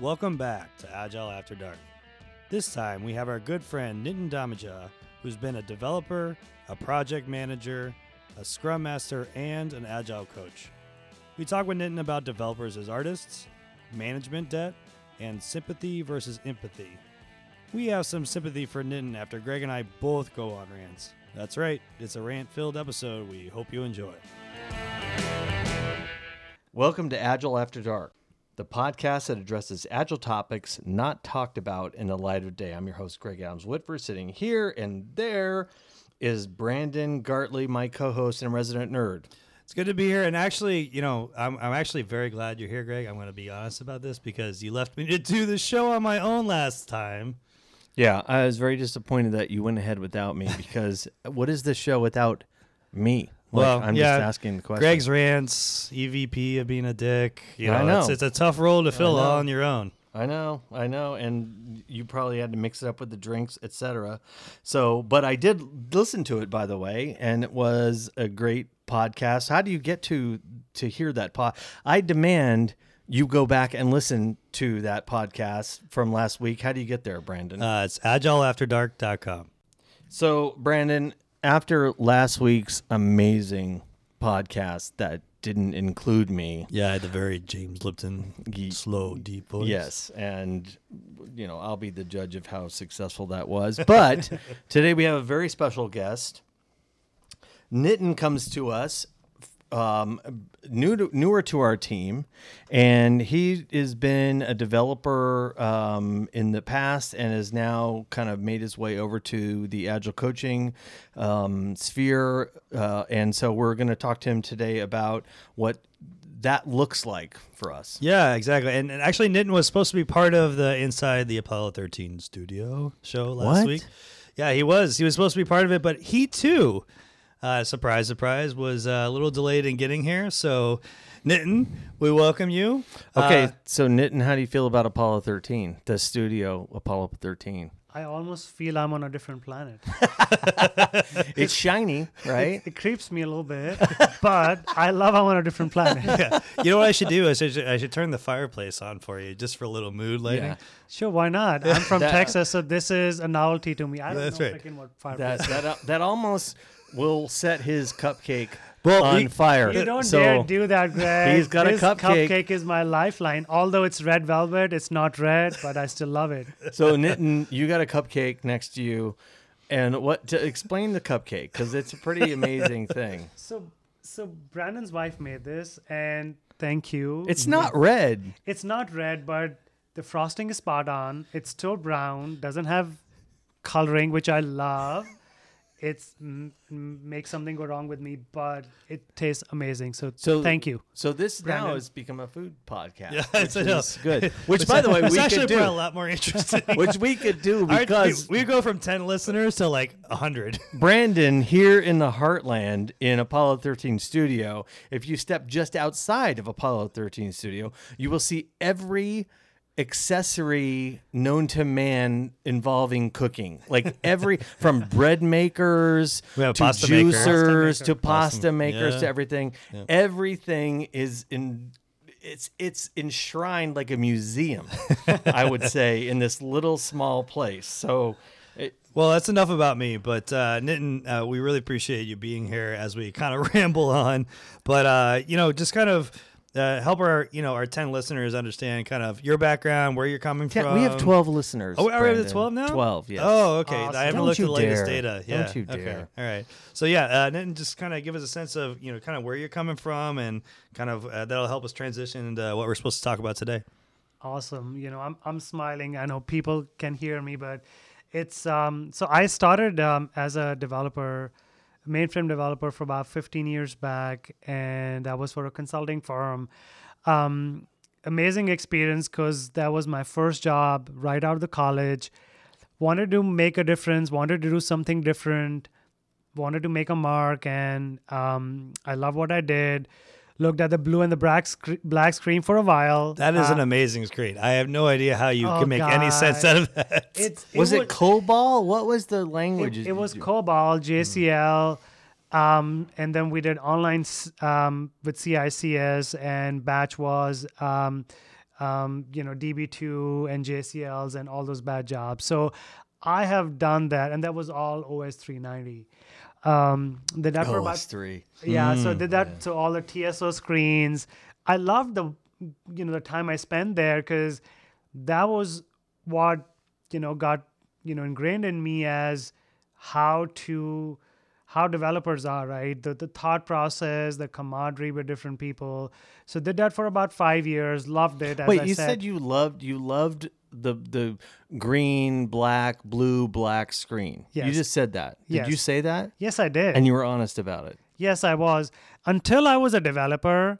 Welcome back to Agile After Dark. This time we have our good friend Nitin Damaja, who's been a developer, a project manager, a scrum master, and an agile coach. We talk with Nitin about developers as artists, management debt, and sympathy versus empathy. We have some sympathy for Nitin after Greg and I both go on rants. That's right, it's a rant filled episode. We hope you enjoy. Welcome to Agile After Dark, the podcast that addresses agile topics not talked about in the light of day. I'm your host, Greg Adams Whitford, sitting here and there is Brandon Gartley, my co host and resident nerd. It's good to be here. And actually, you know, I'm, I'm actually very glad you're here, Greg. I'm going to be honest about this because you left me to do the show on my own last time. Yeah, I was very disappointed that you went ahead without me because what is this show without me? Like, Well, I'm yeah, just asking the question. Greg's rants, EVP of being a dick. You know, I know. It's, it's a tough role to fill on your own. I know, I know, and you probably had to mix it up with the drinks, etc. So, but I did listen to it, by the way, and it was a great podcast. How do you get to to hear that pod? I demand you go back and listen to that podcast from last week. How do you get there, Brandon? Uh, it's agileafterdark.com. so, Brandon, after last week's amazing podcast that didn't include me, Yeah, I had the very James Lipton, Ye- slow, deep voice. Yes, and you know I'll be the judge of how successful that was. But today we have a very special guest. Nitin comes to us, um, new to, newer to our team, and he has been a developer um, in the past and has now kind of made his way over to the agile coaching um, sphere. Uh, and so we're going to talk to him today about what that looks like for us. Yeah, exactly. And, and actually, Nitin was supposed to be part of the Inside the Apollo 13 studio show last What? week. Yeah, he was. He was supposed to be part of it, but he too, uh, surprise, surprise, was uh, a little delayed in getting here. So, Nitin, we welcome you. Okay, Uh, so Nitin, how do you feel about Apollo 13, the studio Apollo 13? I almost feel I'm on a different planet. It's shiny, right? It creeps me a little bit, but I love I'm on a different planet. yeah. You know what I should do? I should, I should turn the fireplace on for you just for a little mood lighting. Yeah. Sure, why not? I'm from That- Texas, so this is a novelty to me. I don't That's know right. what fireplace. That that uh, that almost will set his cupcake Well, on we- fire. you don't so dare do that, Greg. He's got a cupcake. cupcake. is my lifeline. Although it's red velvet, it's not red, but I still love it. so Nitin, you got a cupcake next to you, and what to explain the cupcake because it's a pretty amazing thing. So, so Brandon's wife made this, and thank you. It's not red. It's not red, but the frosting is spot on. It's still brown, doesn't have coloring, which I love. It's mm, makes something go wrong with me, but it tastes amazing. So, So thank you. So this now has become a food podcast. Yeah, which I know. is good. Which, by the way, we actually could probably a do. lot more interesting. Which we could do Our- because we, we go from 10 listeners to like 100. Brandon, here in the heartland in Apollo 13 studio, if you step just outside of Apollo 13 studio, you will see every accessory known to man involving cooking. Like every from bread makers to pasta maker. juicers Pasta to maker. pasta makers yeah. to everything. Everything is in it's it's enshrined like a museum, I would say, in this little small place. So it, Well, that's enough about me. But uh, Nitin, uh, we really appreciate you being here as we kind of ramble on. But uh, you know, just kind of uh, help our you know our ten listeners understand kind of your background, where you're coming Yeah, from. we have 12 listeners. Oh, are we at Brandon. 12 now? 12, yes. Oh, okay. Awesome. I haven't Don't looked at you the latest dare. data. Yeah. Don't you Okay. dare. All right. So yeah, uh, Nitin, just kind of give us a sense of you know kind of where you're coming from and kind of uh, that'll help us transition into what we're supposed to talk about today. Awesome. You know, I'm I'm smiling. I know people can hear me, but it's um so I started um as a developer, mainframe developer for about 15 years back and that was for a consulting firm. Um amazing experience cuz that was my first job right out of the college. Wanted to make a difference, wanted to do something different, wanted to make a mark and um I love what I did. Looked at the blue and the black, sc- black screen for a while. That is Uh, an amazing screen. I have no idea how you Oh, can make any sense out of that. It's Was it would- COBOL? What was the language? It, it was used? COBOL, JCL, um, and then we did online um, with CICS, and batch was um, um, you know, DB2 and JCLs and all those bad jobs. So I have done that, and that was all OS 390. Um, did that for about OS three. yeah. So Mm, did that. So all the TSO screens. I love the you know the time I spent there because that was what you know got you know ingrained in me as how to how developers are right the, the thought process the camaraderie with different people so did that for about five years loved it as Wait, I you said, said you loved you loved the the green, black, blue, black screen. You just said that. Did you say that? yes i did And you were honest about it. Yes, I was. Until I was a developer.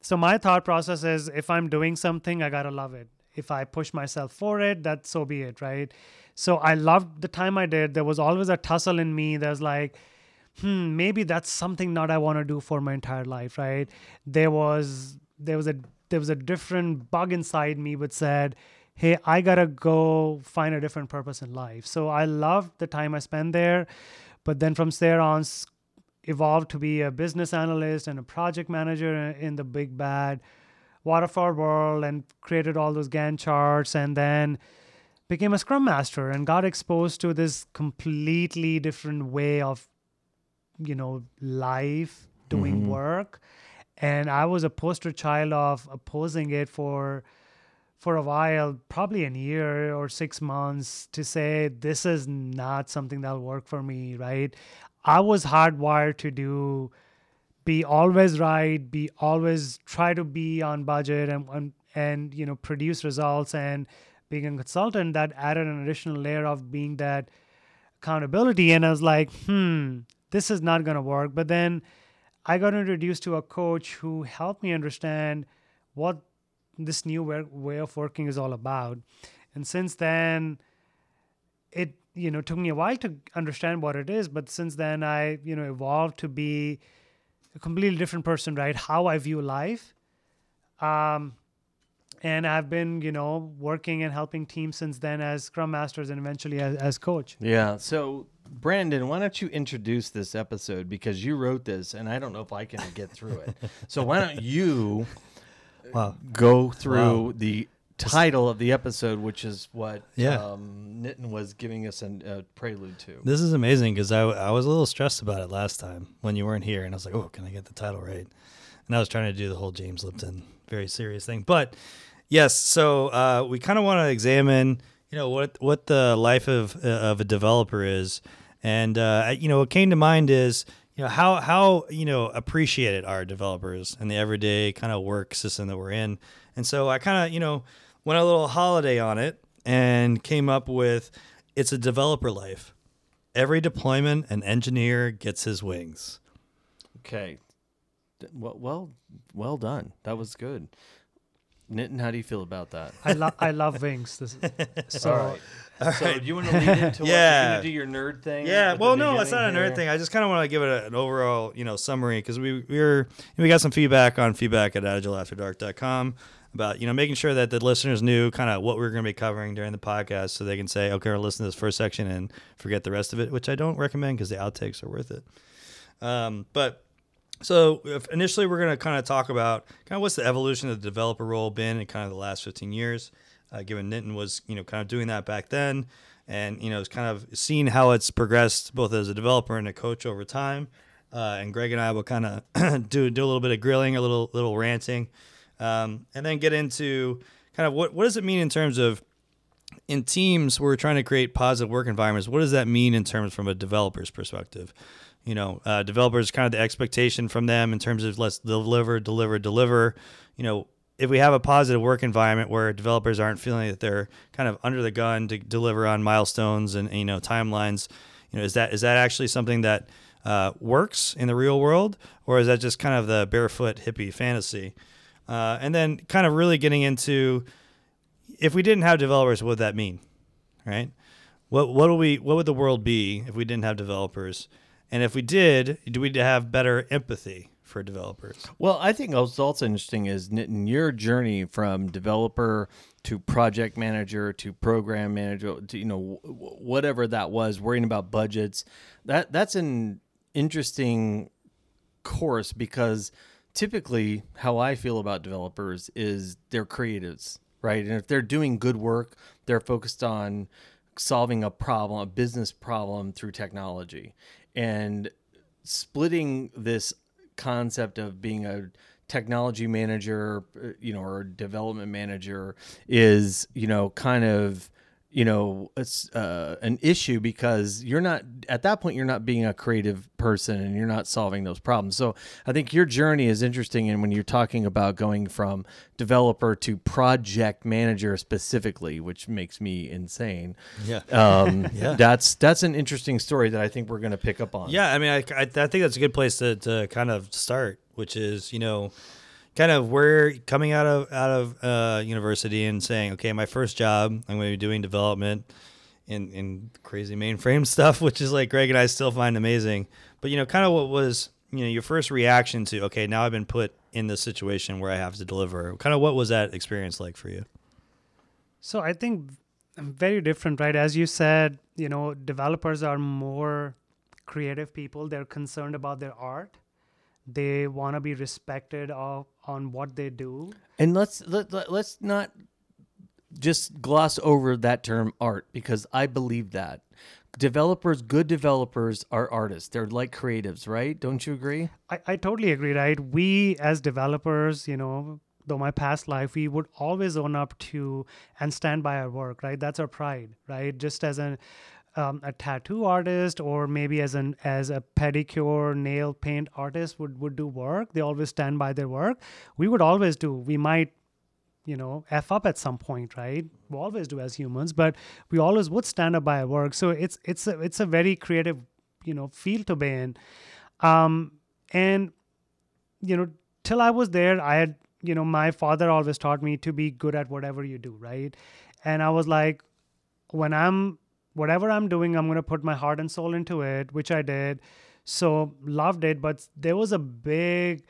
So my thought process is if I'm doing something, I gotta love it. If I push myself for it, that so be it, right? So I loved the time I did. There was always a tussle in me. There's like, hmm, maybe that's something not I want to do for my entire life, right? There was there was a there was a different bug inside me which said, hey, I gotta go find a different purpose in life. So I loved the time I spent there, but then from there on, evolved to be a business analyst and a project manager in the big bad waterfall world and created all those Gantt charts and then became a scrum master and got exposed to this completely different way of you know life doing Mhm. work and i was a poster child of opposing it for for a while probably a year or 6 months to say this is not something that'll work for me right? I was hardwired to do be always right be always try to be on budget and and, and you know produce results and being a consultant that added an additional layer of being that accountability. And i was like hmm this is not going to work. But then i got introduced to a coach who helped me understand what this new way, of working is all about. And since then it you know took me a while to understand what it is but since then i you know evolved to be a completely different person right? How i view life. Um and i've been you know working and helping teams since then as scrum masters and eventually as, as coach. Yeah. So, Brandon, why don't you introduce this episode? Because you wrote this, and I don't know if I can get through it. So, why don't you Wow. go through Wow. the title of the episode, which is what Yeah. um, Nitin was giving us a uh, prelude to. This is amazing because I, I was a little stressed about it last time when you weren't here, and I was like, "Oh, can I get the title right?" And I was trying to do the whole James Lipton very serious thing. But yes, so uh, we kind of want to examine, you know, what what the life of uh, of a developer is, and uh, you know, what came to mind is, you know, how how you know appreciated are developers and the everyday kind of work system that we're in, and so I kind of you know went a little holiday on it and came up with it's a developer life. Every deployment, an engineer gets his wings. Okay. Well, well, well done. That was good. Nitin, how do you feel about that? i love i love wings this is, so All right. So, do you want to lead into what you're Yeah. do your nerd thing? Yeah, well, no, it's not a nerd here? thing. I just kind of want to give it an overall, you know, summary because we we were we got some feedback on feedback at agileafterdark.com about you know making sure that the listeners knew kind of what we are going to be covering during the podcast, so they can say, okay, we'll listen to this first section and forget the rest of it, which I don't recommend because the outtakes are worth it. Um, but so if initially we're going to kind of talk about kind of what's the evolution of the developer role been in kind of the last 15 years, uh, given Nitin was, you know, kind of doing that back then and, you know, it's kind of seeing how it's progressed both as a developer and a coach over time. Uh, and Greg and I will kind of do, do a little bit of grilling, a little, little ranting, um, and then get into kind of what, what does it mean in terms of in teams we're trying to create positive work environments. What does that mean in terms from a developer's perspective? You know uh, developers kind of the expectation from them in terms of let's deliver deliver deliver. You know if we have a positive work environment where developers aren't feeling that they're kind of under the gun to deliver on milestones and you know timelines you know is that is that actually something that uh, works in the real world or is that just kind of the barefoot hippie fantasy uh, and then kind of really getting into if we didn't have developers, what would that mean? Right? What what would we what would the world be if we didn't have developers? And if we did, do we have better empathy for developers? Well, I think what's also interesting is Nitin, your journey from developer to project manager to program manager to you know wh- whatever that was, worrying about budgets. That that's an interesting course because typically how I feel about developers is they're creatives, right? And if they're doing good work, they're focused on solving a problem, a business problem through technology. And splitting this concept of being a technology manager, uh, you know, or development manager is, you know, kind of you know it's uh, an issue because you're not at that point you're not being a creative person and you're not solving those problems so i think your journey is interesting and when you're talking about going from developer to project manager specifically which makes me insane Yeah. um, Yeah. that's that's an interesting story that i think we're going to pick up on Yeah, I mean, I, I, I think that's a good place to, to kind of start, which is, you know, kind of where coming out of out of uh, university and saying, okay, my first job, I'm going to be doing development in in crazy mainframe stuff, which is like Greg and I still find amazing. But you know, kind of what was you know your first reaction to okay, now I've been put in this situation where I have to deliver. Kind of what was that experience like for you? So I think very different, right? As you said, you know, developers are more creative people. They're concerned about their art. They want to be respected of, on what they do. And let's let, let, let's not just gloss over that term art because I believe that developers, good developers, are artists. They're like creatives, right? Don't you agree? I, I totally agree, right? We as developers, you know, though my past life, we would always own up to and stand by our work, right? That's our pride, right? Just as an um, a tattoo artist or maybe as an as a pedicure nail paint artist would would do work. They always stand by their work. We would always do we might you know f up at some point right? We always do as humans but we always would stand up by our work. So it's it's a it's a very creative you know field to be in. Um and you know till i was there i had you know my father always taught me to be good at whatever you do right? And i was like when i'm whatever i'm doing i'm going to put my heart and soul into it which i did. So loved it but there was a big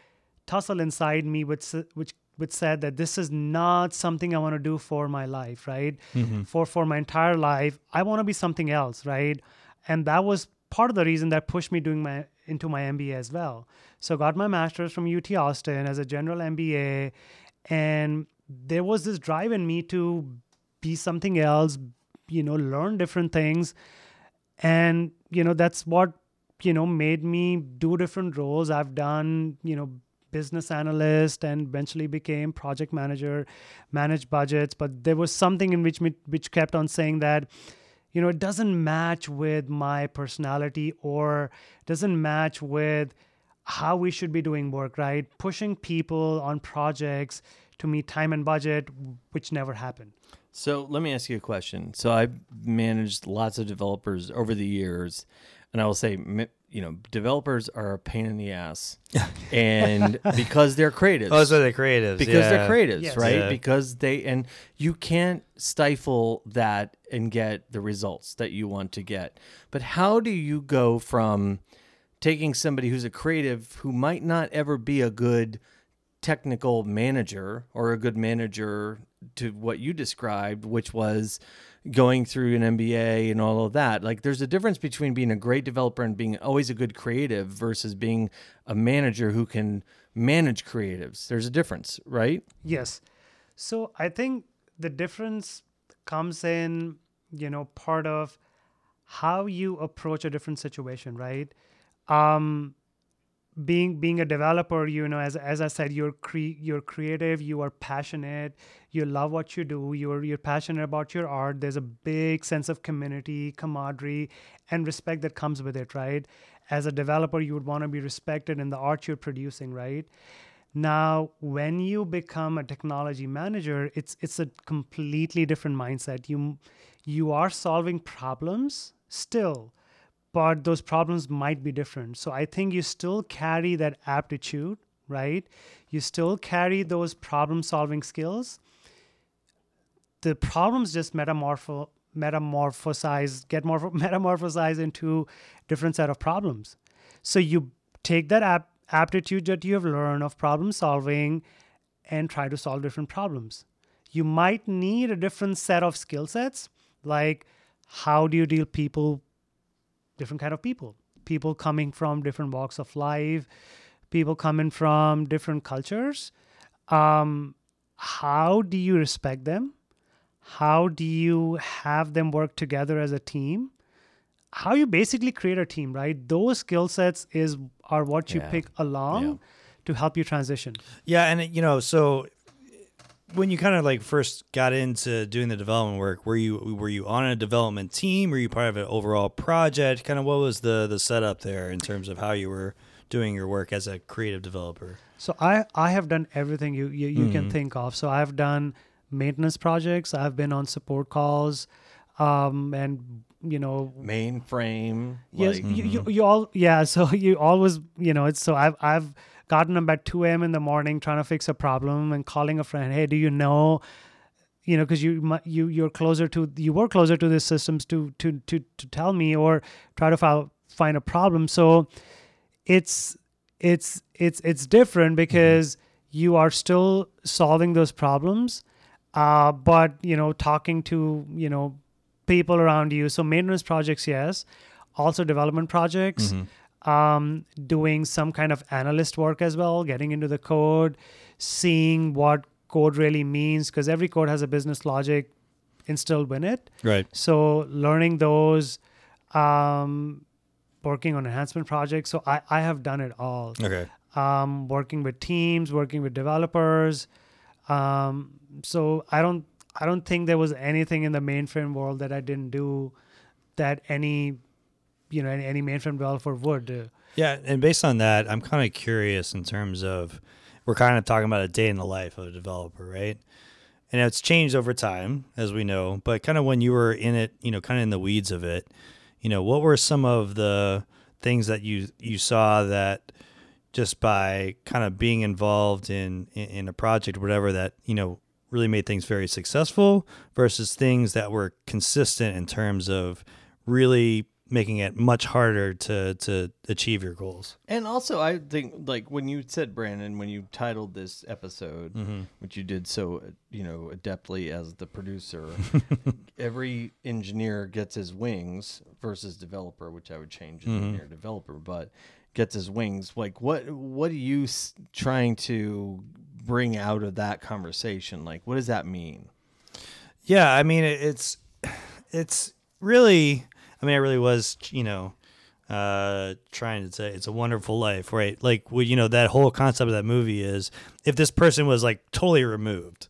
tussle inside me which which which said that this is not something i want to do for my life right? Mm-hmm. For for my entire life i want to be something else right? And that was part of the reason that pushed me doing my into my mba as well. So got my master's from ut austin as a general mba and there was this drive in me to be something else you know learn different things. And you know that's what you know made me do different roles. I've done you know business analyst and eventually became project manager manage budgets. But there was something in which me, which kept on saying that you know it doesn't match with my personality or doesn't match with how we should be doing work right? Pushing people on projects to meet time and budget which never happened So let me ask you a question. So I've managed lots of developers over the years, and I will say, you know, developers are a pain in the ass, and because they're creative. Oh, so they're creatives. because yeah. they're creatives, Yes. right? Yeah. Because they and you can't stifle that and get the results that you want to get. But how do you go from taking somebody who's a creative who might not ever be a good technical manager or a good manager to what you described, which was going through an MBA and all of that. Like there's a difference between being a great developer and being always a good creative versus being a manager who can manage creatives. There's a difference, right? Yes. So I think the difference comes in, you know, part of how you approach a different situation, right? Um, being being a developer, you know, as as I said, you're cre- you're creative, you are passionate, you love what you do, you're you're passionate about your art. There's a big sense of community, camaraderie, and respect that comes with it, right? As a developer, you would want to be respected in the art you're producing, right? Now, when you become a technology manager, it's it's a completely different mindset. You you are solving problems still, but those problems might be different. So I think you still carry that aptitude, right? You still carry those problem solving skills. The problems just metamorpho metamorphosize, get more metamorphosized into different set of problems. So you take that ap- aptitude that you have learned of problem solving and try to solve different problems. You might need a different set of skill sets, like how do you deal people, different kind of people, people coming from different walks of life, people coming from different cultures. Um, how do you respect them? How do you have them work together as a team? How you basically create a team, right? Those skill sets is are what you Yeah. pick along Yeah. to help you transition. Yeah, and you know, so when you kind of like first got into doing the development work, were you were you on a development team? Were you part of an overall project? Kind of what was the the setup there in terms of how you were doing your work as a creative developer? So I I have done everything you you, you Mm-hmm. can think of. So I've done maintenance projects. I've been on support calls, um, and you know Mainframe. yes like- you, you, you all yeah so you always you know it's so i've i've gotten up at 2 a.m in the morning trying to fix a problem and calling a friend hey do you know you know because you you you're closer to you were closer to the systems to to to to tell me or try to file, find a problem. So it's it's it's it's different because you are still solving those problems uh but you know talking to you know people around you. So maintenance projects yes. Also development projects um doing some kind of analyst work as well getting into the code seeing what code really means because every code has a business logic instilled in it Right. so learning those um working on enhancement projects so i i have done it all Okay. um working with teams working with developers um so i don't i don't think there was anything in the mainframe world that i didn't do that any you know any, any mainframe developer would Yeah, and based on that, I'm kind of curious in terms of we're kind of talking about a day in the life of a developer, right? And it's changed over time, as we know. But kind of when you were in it, you know, kind of in the weeds of it, you know, what were some of the things that you you saw that just by kind of being involved in in, in a project whatever that you know really made things very successful versus things that were consistent in terms of really making it much harder to to achieve your goals. And also, I think like when you said Brandon, when you titled this episode, Mm-hmm. which you did so you know adeptly as the producer, every engineer gets his wings versus developer, which I would change Mm-hmm. engineer developer, but gets his wings. Like what what are you s- trying to bring out of that conversation? Like what does that mean? Yeah, I mean it, it's it's really I mean I really was, you know, uh trying to say it's a wonderful life, right? Like well, you know that whole concept of that movie is if this person was like totally removed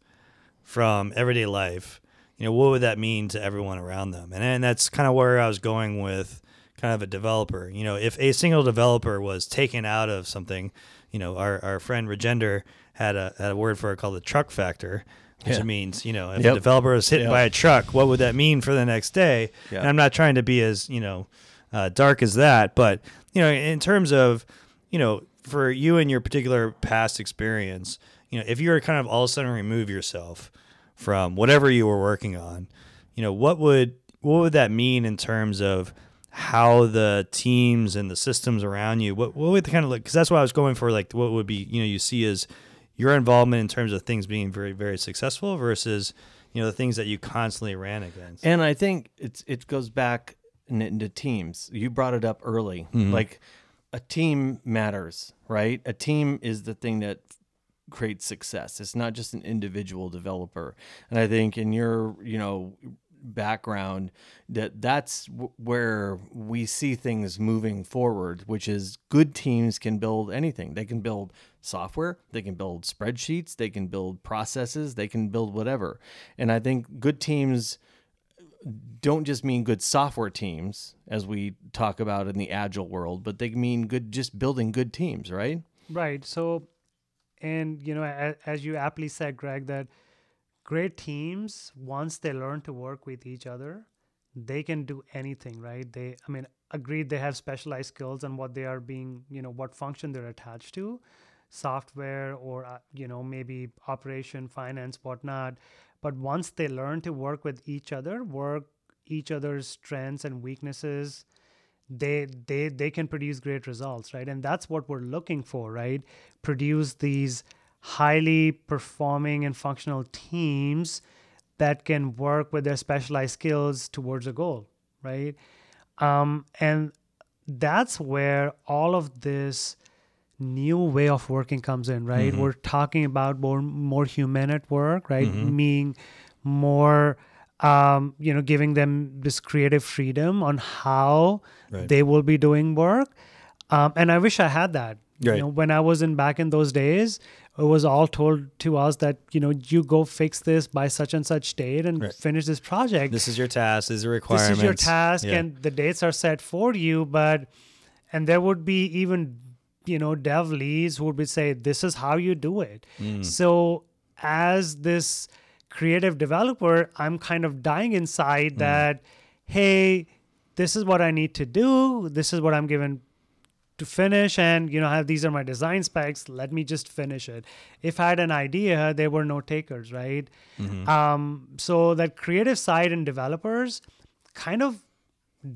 from everyday life, you know, what would that mean to everyone around them? And and that's kind of where I was going with kind of a developer. You know, if a single developer was taken out of something, you know, our, our friend Regender had a had a word for it called the truck factor, which Yeah. means, you know, if Yep. a developer is hit Yep. by a truck, what would that mean for the next day? Yeah. And I'm not trying to be as, you know, uh, dark as that, but you know, in terms of, you know, for you and your particular past experience, you know, if you were kind of all of a sudden remove yourself from whatever you were working on, you know, what would what would that mean in terms of how the teams and the systems around you what what would the kind of look because that's what I was going for like what would be you know you see as your involvement in terms of things being very very successful versus you know the things that you constantly ran against And I think it's it goes back into teams. You brought it up early. Mm-hmm. Like a team matters, right? A team is the thing that creates success. It's not just an individual developer. And I think in your, you know, background that that's w- where we see things moving forward which is good teams can build anything. They can build software they can build spreadsheets they can build processes they can build whatever. And i think good teams uh, don't just mean good software teams as we talk about in the agile world but they mean good just building good teams right? Right. So, and you know, as you aptly said, Greg, that great teams, once they learn to work with each other, they can do anything, right? They, I mean, agreed, they have specialized skills and what they are being, you know, what function they're attached to, software or, uh, you know, maybe operation, finance, whatnot. But once they learn to work with each other, work each other's strengths and weaknesses, they they they can produce great results right and that's what we're looking for right produce these highly performing and functional teams that can work with their specialized skills towards a goal right um, and that's where all of this new way of working comes in, right? Mm-hmm. We're talking about more more human at work, right? Mm-hmm. Meaning more um, you know, giving them this creative freedom on how Right. they will be doing work. Um, and I wish I had that. Right. You know, when I was in back in those days, it was all told to us that, you know, you go fix this by such and such date and Right. finish this project This is your task. This is your this is your task Yeah. and the dates are set for you but and there would be even you know dev leads who would be say this is how you do it Mm. so as this creative developer i'm kind of dying Mm. inside that hey this is what i need to do this is what i'm given to finish and you know have these are my design specs let me just finish it. If i had an idea there were no takers right? Um, so that creative side and developers kind of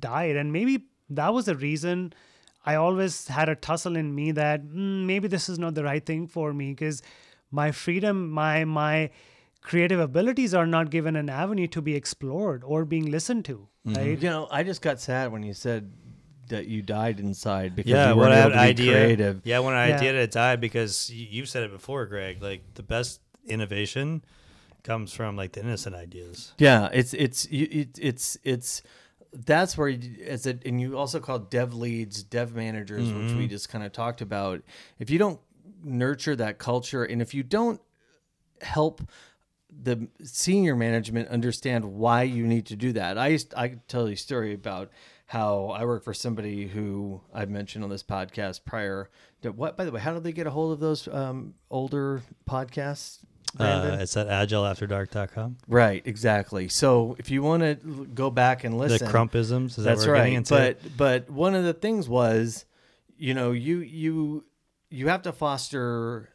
died and maybe that was the reason i always had a tussle in me that mm, maybe this is not the right thing for me because my freedom my my creative abilities are not given an avenue to be explored or being listened to right? You know, I just got sad when you said that you died inside because yeah, you what weren't able an to be idea. creative. Yeah, when an Yeah. idea that died because y- you've said it before, Greg. Like the best innovation comes from like the innocent ideas. Yeah, it's it's you- it, it's it's that's where you, as it and you also call dev leads, dev managers, which we mm-hmm. just kind of talked about. If you don't nurture that culture, and if you don't help the senior management understand why you need to do that, I used I could tell you a story about how I work for somebody who I've mentioned on this podcast prior. To, what by the way, how do they get a hold of those um, older podcasts? Uh, it's at agileafterdark.com. Right, exactly. So if you want to go back and listen, The Crumpisms. Is that's what right. But but one of the things was, you know, you you you have to foster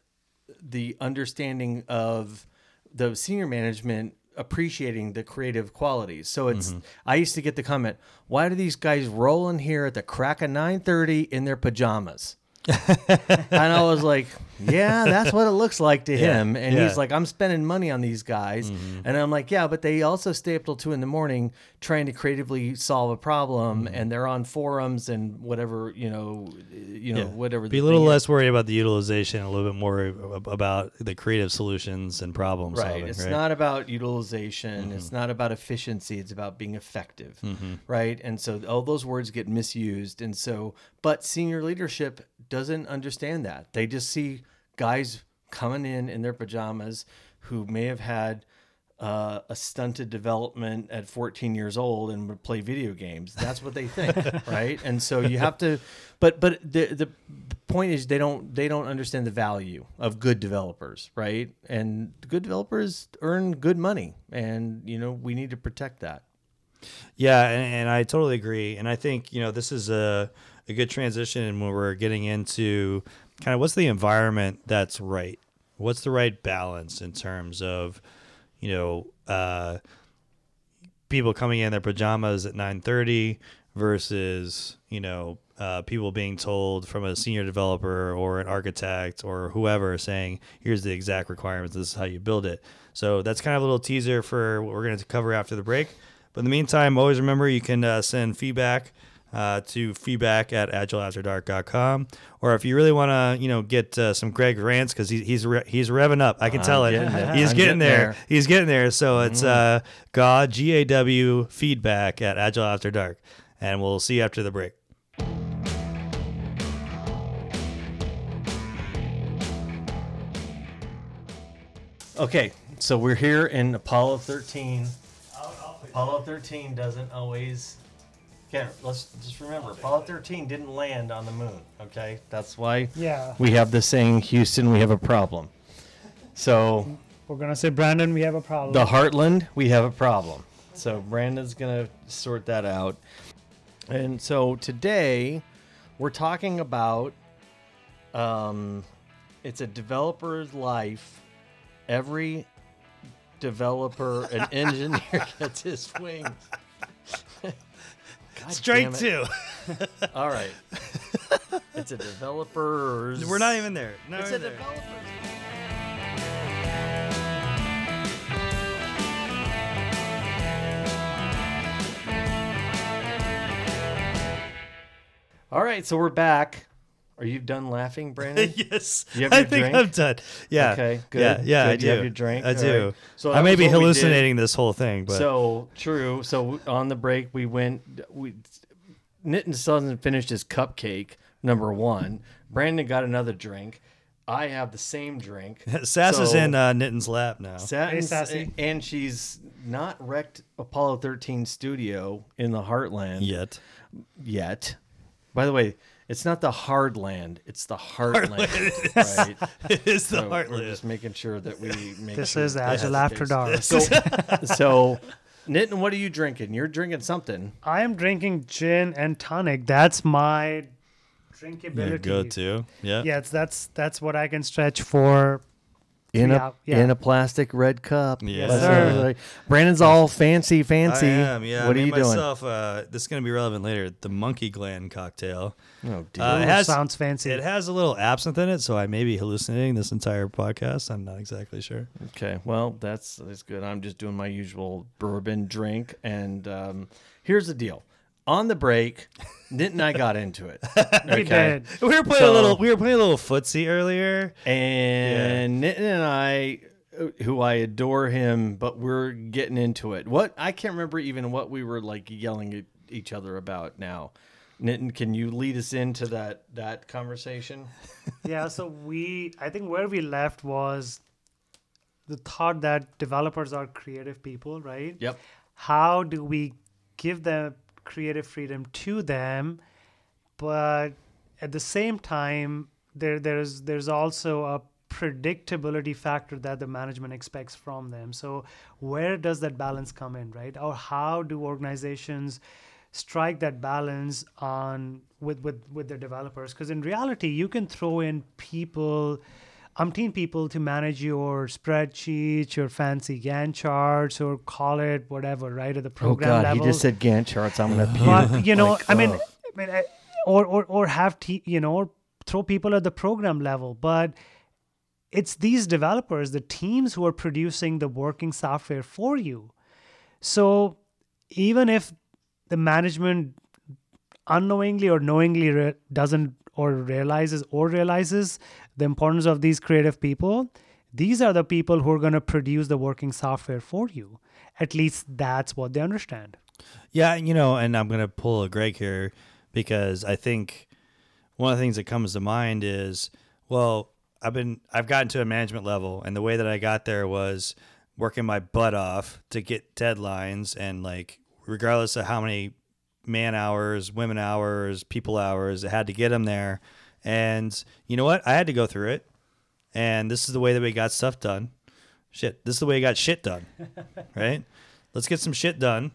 the understanding of the senior management appreciating the creative qualities. So it's mm-hmm. I used to get the comment, why do these guys roll in here at the crack of 9:30 in their pajamas? And I was like, yeah, that's what it looks like to Yeah, him. And yeah. he's like, I'm spending money on these guys. Mm-hmm. And I'm like, yeah, but they also stay up till two in the morning trying to creatively solve a problem. Mm-hmm. And they're on forums and whatever, you know, you know, Yeah. whatever. Be a little thing is. less worried about the utilization, a little bit more about the creative solutions and problem Right. solving. It's right? not about utilization. It's mm-hmm. not about efficiency. It's about being effective. Right. And so all those words get misused. And so, but senior leadership doesn't understand that. They just see guys coming in in their pajamas who may have had uh, a stunted development at 14 years old and would play video games. That's what they think, right? And so you have to, but but the the point is they don't they don't understand the value of good developers, right? And good developers earn good money, and you know we need to protect that. Yeah, and, and I totally agree. And I think you know this is a a good transition when we're getting into kind of what's the environment that's right. What's the right balance in terms of you know uh, people coming in their pajamas at nine thirty versus you know uh, people being told from a senior developer or an architect or whoever saying here's the exact requirements. This is how you build it. So that's kind of a little teaser for what we're going to cover after the break. But in the meantime always remember you can uh, send feedback uh, to feedback at agileafterdark.com or if you really want to you know get uh, some greg rants because he, he's re- he's revving up i can tell it he's getting, getting there. there. he's getting there so it's uh god g-a-w feedback at agile after dark and we'll see you after the break Okay, so we're here in Apollo 13. Apollo 13 doesn't always. Okay, let's just remember Apollo 13 didn't land on the moon. Okay, that's why Yeah. we have the saying, Houston, we have a problem. So We're gonna say, Brandon, we have a problem. the Heartland, we have a problem. So Brandon's gonna sort that out. And so today we're talking about um it's a developer's life. Every developer and engineer gets his wings. God straight damn two All right. It's a developer's we're not even there no, It's we're a there. developer's All right, so we're back. Are you done laughing, Brandon? yes, You have I your think drink? I'm done. Yeah. Okay, good. Yeah, yeah, I Good. do. You have your drink? I All do. right. So I may be what we did. hallucinating this whole thing, but So true. So on the break, we went. We Nitin still hasn't finished his cupcake. Number one, Brandon got another drink. I have the same drink. Sass is in uh, Nitin's lap now. Satin's- Sassy. and she's not wrecked Apollo 13 studio in the Heartland Yet. yet. By the way, it's not the hard land; it's the Heartland. right? it is the So We're just making sure that we make. This sure is that's Agile the After case. Dark. So, so, Nitin, what are you drinking? You're drinking something. I am drinking gin and tonic. That's my drinkability. Yeah, go to. Yeah. Yeah, it's, that's that's what I can stretch for. In Yeah, a yeah. in a plastic red cup. Yes, That's sir. what- like- Brandon's all fancy, fancy. I am, yeah. What I are made you doing? Uh, this is going to be relevant later. The monkey gland cocktail. Oh, dear. Uh, it has- sounds fancy. It has a little absinthe in it, so I may be hallucinating this entire podcast. I'm not exactly sure. okay, well that's that's good. I'm just doing my usual bourbon drink, and um, here's the deal. On the break, Nitin and I got into it. we did. We were playing So- a little. We were playing a little footsie earlier. And Nitin and I, who I adore him, but we're getting into it. What I can't remember even what we were like yelling at each other about now. Nitin, can you lead us into that that conversation? yeah so we i think where we left was the thought that developers are creative people right Yep. how do we give them creative freedom to them but at the same time there there's there's also a predictability factor that the management expects from them. So where does that balance come in right? Or how do organizations strike that balance on with with with their developers? Because in reality you can throw in people umpteen people to manage your spreadsheets your fancy gantt charts or call it whatever right at the program Oh program God, level he just said Gantt charts. I'm gonna but you know Like, i mean oh. i mean I- or or or have te- you know or throw people at the program level but it's these developers the teams who are producing the working software for you so even if the management unknowingly or knowingly re- doesn't or realizes or realizes the importance of these creative people these are the people who are going to produce the working software for you at least that's what they understand Yeah, you know, and I'm gonna pull a Greg here because I think one of the things that comes to mind is, well, I've been I've gotten to a management level, and the way that I got there was working my butt off to get deadlines, and like regardless of how many man hours, women hours, people hours, I had to get them there. And you know what? I had to go through it, and this is the way that we got stuff done. Shit, this is the way I got shit done, right? Let's get some shit done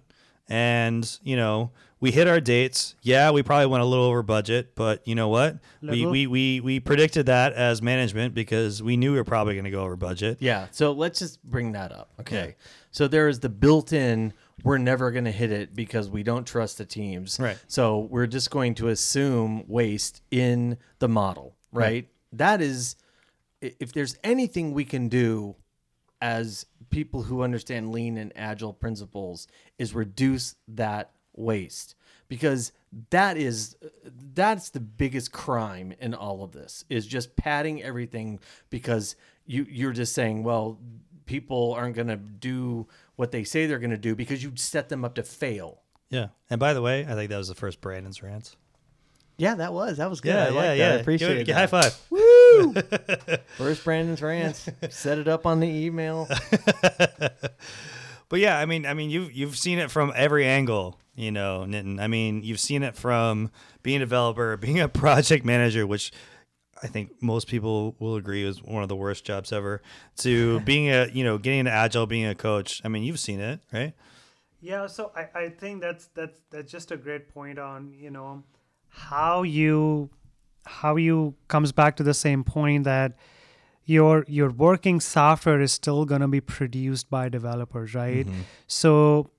and you know we hit our dates yeah we probably went a little over budget but you know what we, we we we predicted that as management because we knew we were probably going to go over budget Yeah. So let's just bring that up. Okay. So there is the built-in. We're never going to hit it because we don't trust the teams. Right. So we're just going to assume waste in the model. Right. That is, if there's anything we can do as people who understand lean and agile principles is reduce that waste because that is that's the biggest crime in all of this is just padding everything because you you're just saying well people aren't going to do what they say they're going to do because you set them up to fail. Yeah. And by the way i think that was the first brandon's rant yeah that was. That was good. Yeah I like yeah that. yeah. I appreciate Give it it- high five. First brandon's rants. Set it up on the email. But yeah, I mean, I mean, you've you've seen it from every angle, you know, Nitin. I mean, you've seen it from being a developer, being a project manager, which I think most people will agree is one of the worst jobs ever, to being a you know getting into agile, being a coach. I mean, you've seen it, right? Yeah, so I, I think that's that's that's just a great point on you know how you how you comes back to the same point that your your working software is still going to be produced by developers, right? Mm-hmm. So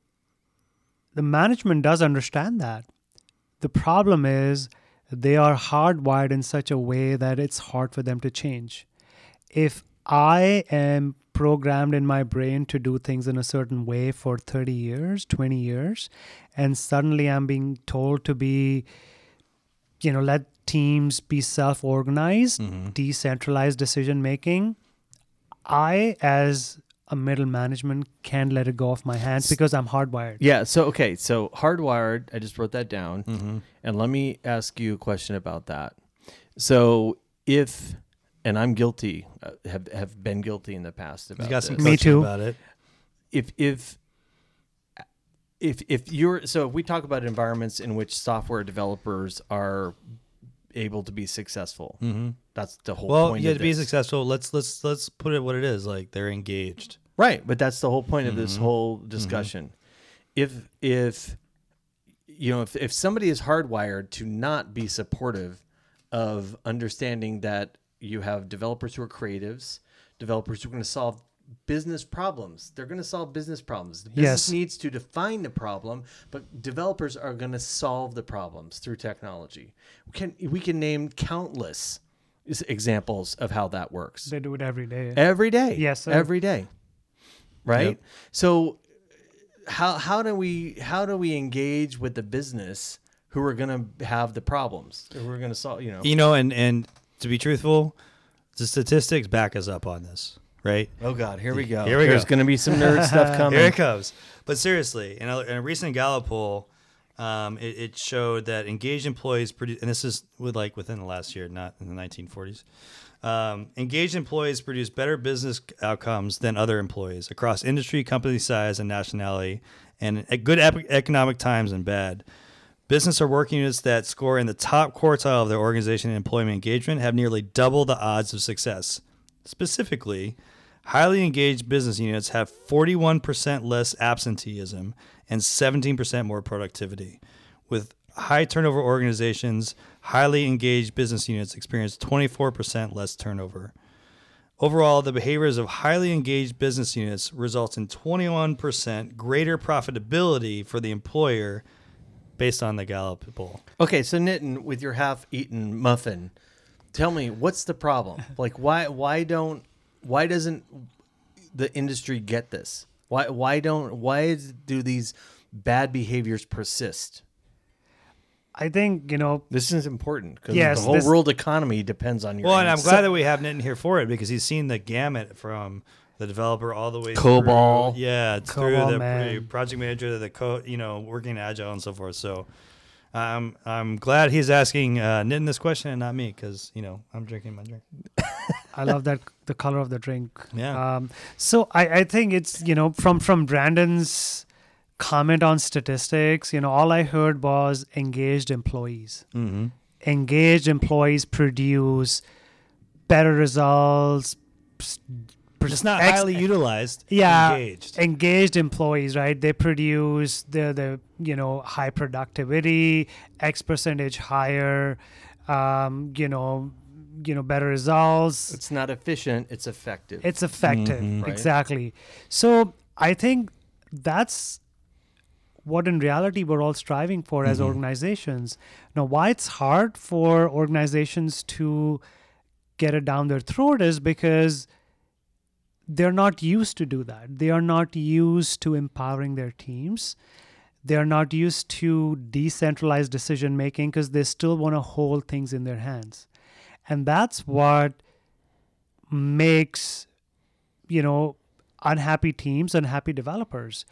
the management does understand that. The problem is they are hardwired in such a way that it's hard for them to change. If I am programmed in my brain to do things in a certain way for 30 years, 20 years, and suddenly I'm being told to be, you know, let teams be self-organized, mm-hmm. decentralized decision making. I, as a middle management, can't let it go off my hands because I'm hardwired. Yeah. So okay. So hardwired. I just wrote that down, Mm-hmm. and let me ask you a question about that. So if, and I'm guilty, uh, have have been guilty in the past about You got some this. Me too. about it. if if if if you're so if we talk about environments in which software developers are able to be successful, Mm-hmm. that's the whole Well, point. yeah, to be successful, let's let's let's put it what it is. Like they're engaged. Right, but that's the whole point of this Mm-hmm. whole discussion. If if you know if if somebody is hardwired to not be supportive of understanding that you have developers who are creatives, developers who are going to solve business problems. They're going to solve business problems. The business Yes. needs to define the problem, but developers are going to solve the problems through technology. We can we can name countless examples of how that works They do it every day. every day. Yes, sir. every day. Right. Yep. So how how do we how do we engage with the business who are going to have the problems? Who are going to solve? You know. You know, and and to be truthful, the statistics back us up on this, right? Oh God, here we go. Here we There's go. going to be some nerd stuff coming. Here it comes. But seriously, in a, in a recent Gallup poll, um, it, it showed that engaged employees produce, and this is with like within the last year, not in the 1940s. Um, engaged employees produce better business outcomes than other employees across industry, company size, and nationality, and at good ep- economic times and bad. Business or working units that score in the top quartile of their organization in employment engagement have nearly double the odds of success. Specifically, highly engaged business units have 41% less absenteeism and 17% more productivity. With high turnover organizations, highly engaged business units experience 24% less turnover. Overall, the behaviors of highly engaged business units results in 21% greater profitability for the employer based on the Gallup poll. Okay, so Nitin, with your half-eaten muffin, tell me what's the problem? Like, why why don't why doesn't the industry get this? Why why don't why do these bad behaviors persist? I think you know This is important because Yes, the whole this- world economy depends on your. Well, and I'm answer. glad that we have Nitin here for it because he's seen the gamut from the developer all the way COBOL. through, yeah, through COBOL, the man. project manager, the co, you know, working agile and so forth. So, I'm I'm glad he's asking uh, Nitin this question and not me because you know I'm drinking my drink. I love that the color of the drink. Yeah. Um, so I, I think it's you know from from Brandon's comment on statistics. You know, all I heard was engaged employees. Mm-hmm. Engaged employees produce better results. It's not ex- highly utilized. yeah engaged. engaged employees right they produce the the you know high productivity x percentage higher um you know you know better results it's not efficient; it's effective. it's effective Mhm. Right. exactly so i think that's what in reality we're all striving for as Mhm. organizations now why it's hard for organizations to get it down their throat is because they're not used to do that they are not used to empowering their teams they are not used to decentralized decision making because they still want to hold things in their hands and that's what makes you know unhappy teams unhappy developers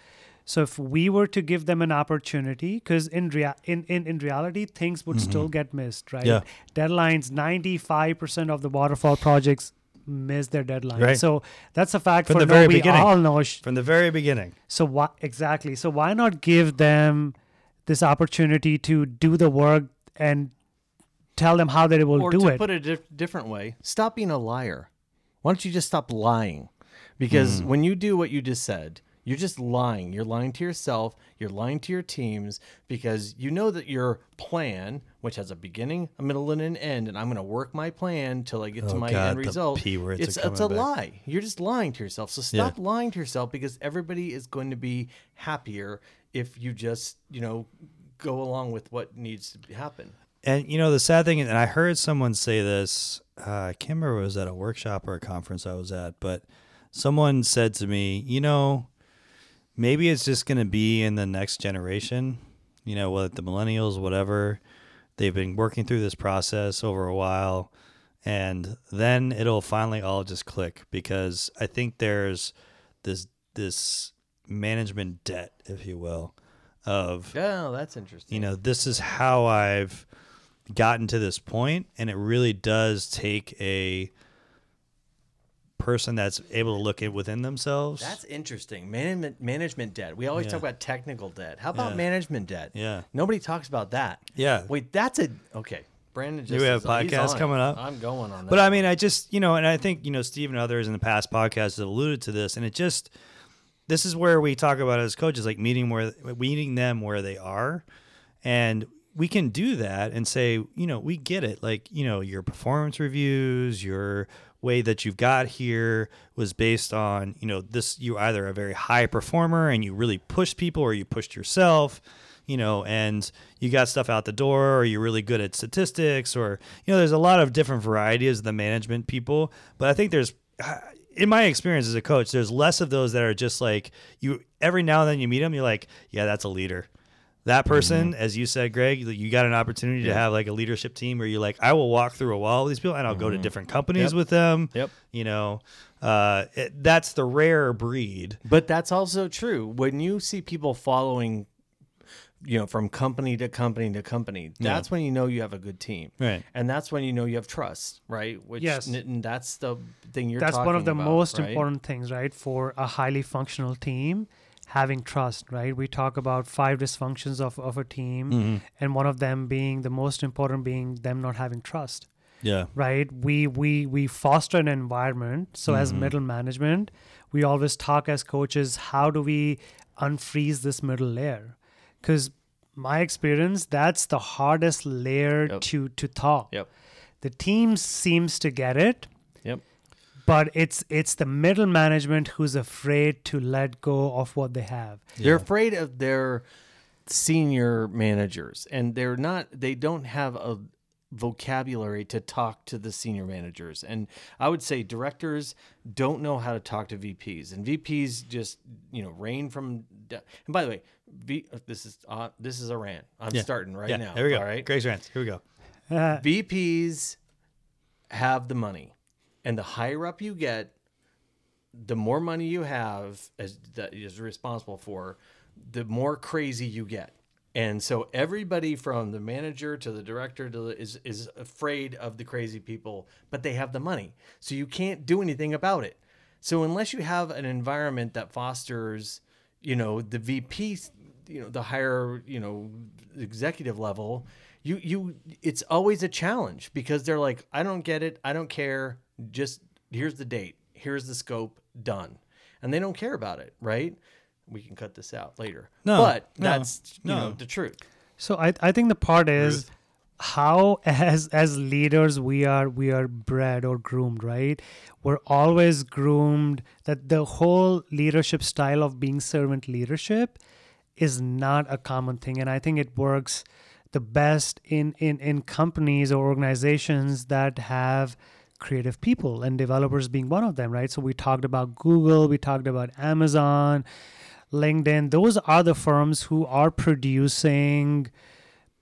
so if we were to give them an opportunity because in, rea- in, in in reality things would mm-hmm. still get missed right Yeah. deadlines 95% of the waterfall projects miss their deadline Right. so that's a fact From for the no very we beginning. all know sh- From the very beginning. so why exactly? So why not give them this opportunity to do the work and tell them how they will or do to it? put it a dif- different way, stop being a liar. Why don't you just stop lying? Because Hmm. when you do what you just said, you're just lying. You're lying to yourself. You're lying to your teams because you know that your plan, which has a beginning, a middle, and an end, and I'm going to work my plan till I get to Oh, my God, end result. P words it's it's a back. lie. You're just lying to yourself. So Yeah. stop lying to yourself because everybody is going to be happier if you just you know go along with what needs to happen. And you know the sad thing, and I heard someone say this. Uh, I can't remember if it was at a workshop or a conference I was at, but someone said to me, you know, maybe it's just going to be in the next generation. You know, whether the millennials, whatever, They've been working through this process over a while, and then it'll finally all just click because I think there's this this management debt, if you will, of Yeah, that's interesting. you know this is how I've gotten to this point, and it really does take a person that's able to look it within themselves. That's interesting. Management management debt. We always Yeah. talk about technical debt. How about Yeah. management debt? Yeah. Nobody talks about that. Yeah. Wait, that's a okay. Brandon just we have he's podcasts coming up? I'm going on that. But I mean, I just, you know, and I think, you know, Steve and others in the past podcasts have alluded to this, and it just, this is where we talk about as coaches, like meeting where, meeting them where they are. And we can do that and say, you know, we get it. Like, you know, your performance reviews, your way that you've got here was based on, you know, this, you either a very high performer and you really push people or you pushed yourself you know, and you got stuff out the door, or you're really good at statistics, or you know, there's a lot of different varieties of the management people. But I think there's, uh, in my experience as a coach, there's less of those that are just like you. Every now and then you meet them, you're like, yeah, that's a leader. That person, as you said, Greg, you got an opportunity to have like a leadership team where you're like, I will walk through a wall with these people, and I'll go to different companies Yep. with them. Yep. You know, uh, it, that's the rare breed. But that's also true. When you see people following, you know, from company to company to company, that's when you know you have a good team. Right. And that's when you know you have trust, right? Which Yes. and that's the thing you're That's one of the about, most right? important things, right? For a highly functional team, having trust, right? We talk about five dysfunctions of, of a team, Mm-hmm. and one of them being the most important being them not having trust. Yeah. right we we we foster an environment so as middle management we always talk as coaches how do we unfreeze this middle layer because my experience that's the hardest layer Yep. to to thaw Yep. the team seems to get it Yep. But it's it's the middle management who's afraid to let go of what they have They're afraid of their senior managers and they're not they don't have a vocabulary to talk to the senior managers and i would say directors don't know how to talk to vps and vps just you know reign from and by the way v, this is uh, this is a rant i'm Yeah. starting right yeah. now Here we go. all right Greg's rants. Here we go. Uh, VPs have the money, and the higher up you get, the more money you have as that is responsible for, the more crazy you get. And so everybody from the manager to the director to the, is is afraid of the crazy people, but they have the money, so you can't do anything about it. So unless you have an environment that fosters, you know, the VP, you know, the higher, you know, executive level, you you it's always a challenge because they're like, I don't get it, I don't care, just here's the date, here's the scope, done. And they don't care about it, right? We can cut this out later. No, but no, that's you know no. the truth. So I, I think the part is how as as leaders we are we are bred or groomed, right? We're always groomed that the whole leadership style of being servant leadership is not a common thing. And I think it works the best in in, in companies or organizations that have creative people and developers being one of them, right? So we talked about Google, we talked about Amazon, LinkedIn. Those are the firms who are producing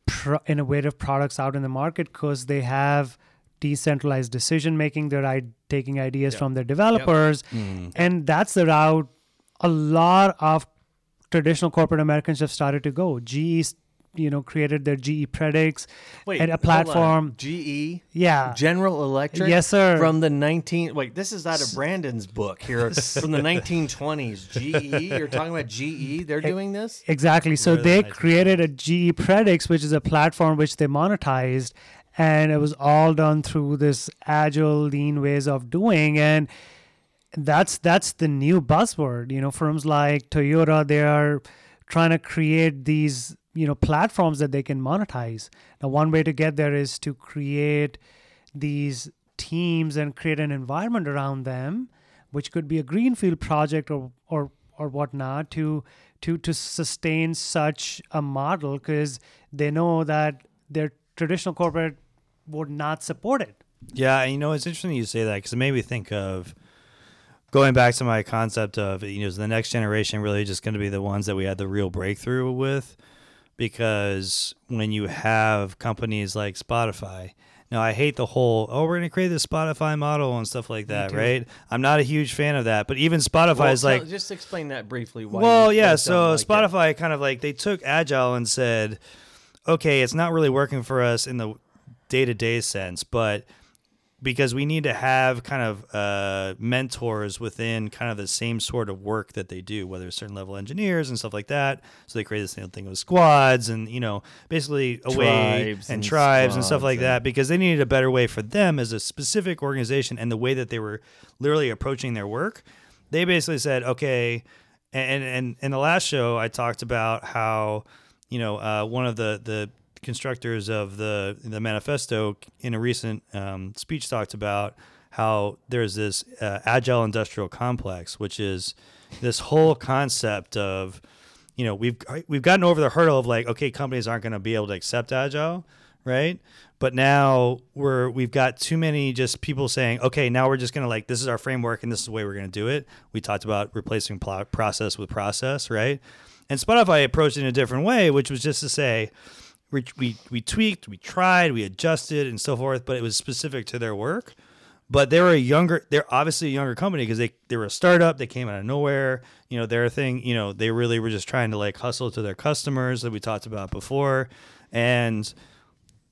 pro- innovative products out in the market because they have decentralized decision making. They're I- taking ideas from their developers, mm-hmm. and that's the route a lot of traditional corporate Americans have started to go. GE, you know, created their GE Predix and a hold on. platform. GE, Yeah. General Electric. Yes, sir. From the 19 wait, this is out of Brandon's book here from the 1920s. GE, you're talking about GE, they're doing this? Exactly. So Really they nice created a GE Predix, which is a platform which they monetized, and it was all done through this agile, lean ways of doing. And that's that's the new buzzword. You know, firms like Toyota, they are trying to create these you know platforms that they can monetize. Now, one way to get there is to create these teams and create an environment around them, which could be a greenfield project or or or whatnot to to to sustain such a model because they know that their traditional corporate would not support it. Yeah, and you know it's interesting you say that because it made me think of going back to my concept of you know is the next generation really just going to be the ones that we had the real breakthrough with. Because when you have companies like Spotify, now I hate the whole oh we're gonna create this Spotify model and stuff like that, right? I'm not a huge fan of that, but even Spotify Well, is like just explain that briefly. Why well, yeah. So like. Spotify kind of like they took Agile and said, okay, it's not really working for us in the day to day sense, but because we need to have kind of uh, mentors within kind of the same sort of work that they do, whether it's certain level engineers and stuff like that. So they created this thing- thing with squads and you know basically a way and, and tribes and stuff like and- that because they needed a better way for them as a specific organization and the way that they were literally approaching their work. They basically said, okay, and and in the last show I talked about how you know uh, one of the the constructors of the the manifesto in a recent um, speech talked about how there's this uh, agile industrial complex, which is this whole concept of you know we've we've gotten over the hurdle of like okay companies aren't going to be able to accept agile right? But now we're we've got too many just people saying okay now we're just going to like this is our framework and this is the way we're going to do it. We talked about replacing pl- process with process right? And spotify approached it in a different way which was just to say we, we, we tweaked we tried we adjusted and so forth but it was specific to their work. But they were a younger they're obviously a younger company because they, they were a startup they came out of nowhere. You know their thing you know they really were just trying to like hustle to their customers that we talked about before. And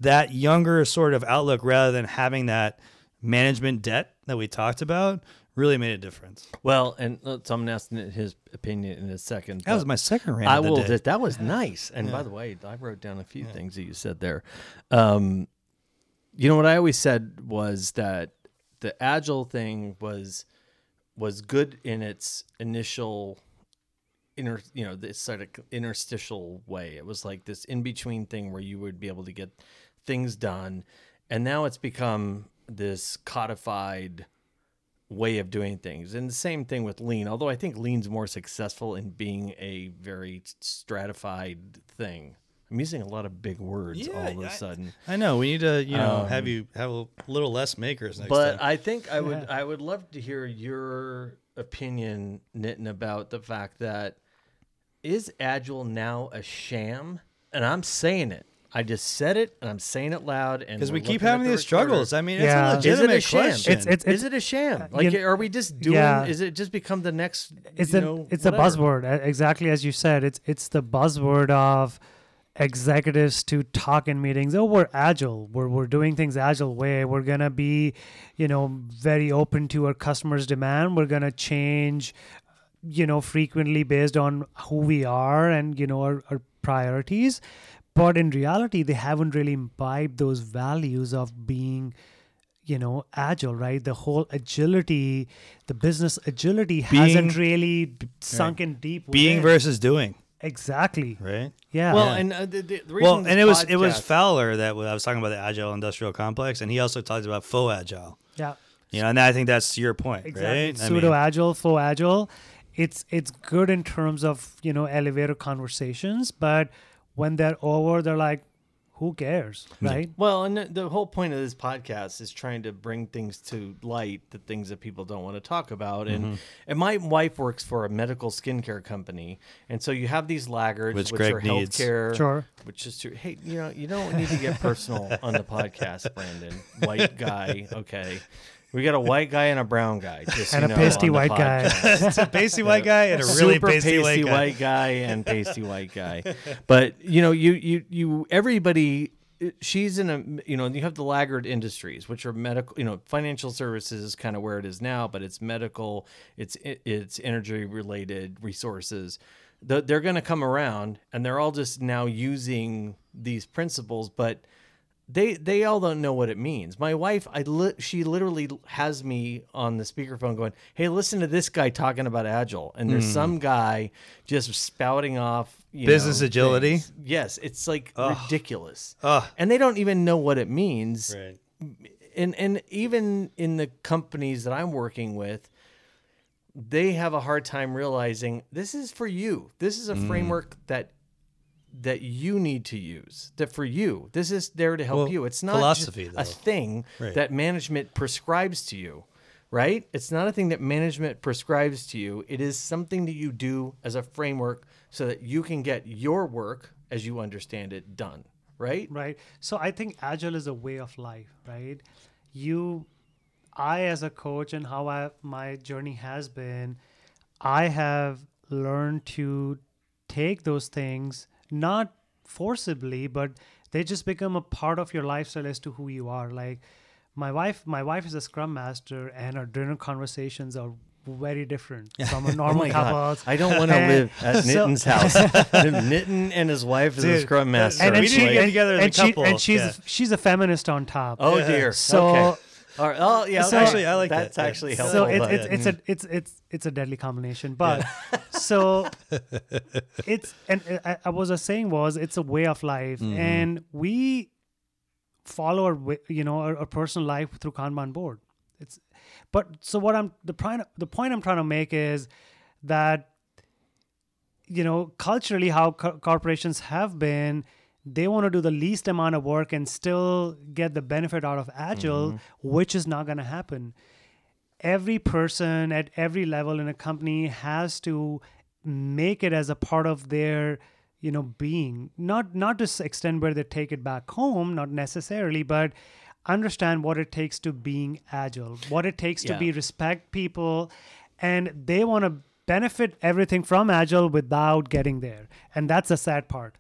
that younger sort of outlook rather than having that management debt that we talked about really made a difference Well, and uh, so I'm asking his opinion in a second. that was my second rant I of the will. day. That, that was nice. And by the way, I wrote down a few things that you said there. Um, you know what I always said was that the agile thing was was good in its initial inner you know this sort of interstitial way it was like this in between thing where you would be able to get things done and now it's become this codified way of doing things. And the same thing with lean although i think lean's more successful in being a very stratified thing. I'm using a lot of big words all of a I- sudden. I know we need to you know have Um, you have a little less makers next but time. I think I would I would love to hear your opinion, Nitin, about the fact that is Agile now a sham? And I'm saying it. I just said it, and I'm saying it loud. And because we keep having the these recorder. struggles i mean Yeah. it's a Is Is it a sham? question It's- it's- is it a sham? Like, you- are we just doing? Yeah. Is it just become the next? it's you a know, it's a buzzword exactly as you said it's it's the buzzword of executives to talk in meetings oh we're agile we're, we're doing things agile way we're gonna be you know very open to our customers demand we're gonna change you know frequently based on who we are and you know our, our priorities but in reality they haven't really imbibed those values of being you know agile right? The whole agility the business agility hasn't really b- sunk in deep being within. versus doing. Exactly. Right? Yeah. Well, Yeah. and uh, the, the, the well and this it was it was fowler that I was talking about the agile industrial complex and he also talked about faux agile. Yeah. You know and I think that's your point exactly. Right pseudo agile full agile. It's it's good in terms of you know elevator conversations but when they're over they're like who cares right Well, and the, the whole point of this podcast is trying to bring things to light, the things that people don't want to talk about. And Mm-hmm. and my wife works for a medical skincare company, and so you have these laggards, Which which, Greg are needs. healthcare, Sure. Which is true. Hey, you know, you don't need to get personal on the podcast, Brandon. White guy, okay. We got a white guy and a brown guy, just And a know, pasty white guy. it's a pasty white guy and a really Super pasty, white guy. white guy and pasty white guy. But you know, you you you everybody. She's in a you know you have the laggard industries, which are medical. You know, financial services is kind of where it is now, but it's medical, it's it's energy related resources. They're going to come around, and they're all just now using these principles, but they they all don't know what it means. My wife, I li- she literally has me on the speakerphone going, "Hey, listen to this guy talking about agile," and there's some guy just spouting off you Business know, agility? things. Yes, it's like ridiculous, Ugh. and they don't even know what it means. Right. And and even in the companies that I'm working with, they have a hard time realizing this is for you. This is a Mm. framework that that you need to use. That for you, this is there to help Well, you. It's not philosophy, just a thing Right. that management prescribes to you, right? It's not a thing that management prescribes to you. It is something that you do as a framework so that you can get your work as you understand it done, right? right so i think agile is a way of life right you i as a coach and how I, my journey has been i have learned to take those things not forcibly but they just become a part of your lifestyle as to who you are like my wife my wife is a scrum master and our dinner conversations are very different oh from a Oh normal my God. I don't want to live at so- Nitin's house. Nitton and his wife is a scrum master. and, We and need she to get and, as a and she- and she's yeah. she's a feminist on top oh Yeah. dear. So- okay. All right. Oh yeah. So- Actually, I like that. That's Yeah. actually So helpful. so it's but- it's it's a it's it's it's a deadly combination but so it's and uh, I, I was uh, saying was it's a way of life Mm-hmm. and we follow our you know our, our personal life through kanban board it's but so what i'm the point the point i'm trying to make is that you know culturally how co- corporations have been they want to do the least amount of work and still get the benefit out of agile mm-hmm. which is not going to happen. Every person at every level in a company has to make it as a part of their you know being. Not not to extend where they take it back home not necessarily but understand what it takes to being agile what it takes to be respect people and they want to benefit everything from agile without getting there. And that's the sad part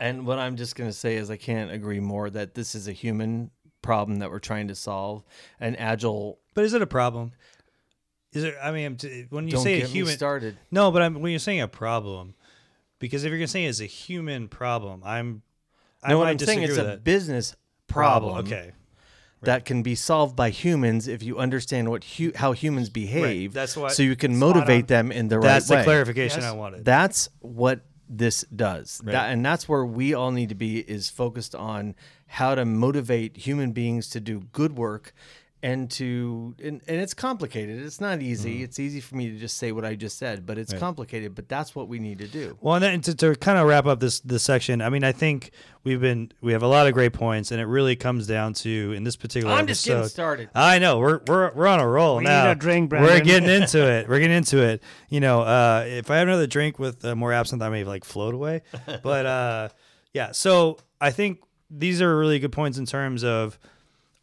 And what I'm just going to say is I can't agree more that this is a human problem that we're trying to solve. And agile. But is it a problem? Is it? I mean, when you say a human, started. no, but I'm, when you're saying a problem, because if you're gonna say it's a human problem, I'm. I No, what I'm saying disagree it's a that. business problem. Okay, That can be solved by humans if you understand what hu- how humans behave. That's what- so you can motivate on. them in the that's right way. That's the clarification Yes. I wanted. That's what this does. Right. That, and that's where we all need to be is focused on how to motivate human beings to do good work and to and, and it's complicated. It's not easy. It's easy for me to just say what I just said, but it's complicated, but that's what we need to do. Well, and then to, to kind of wrap up this this section, I mean, I think we've been we have a lot of great points, and it really comes down to in this particular. I'm just getting started. I know we're we're we're on a roll We need now. a drink, Brandon. We're getting into it. We're getting into it. You know, uh, if I have another drink with uh, more absinthe, I may like float away. But uh, yeah, so I think these are really good points in terms of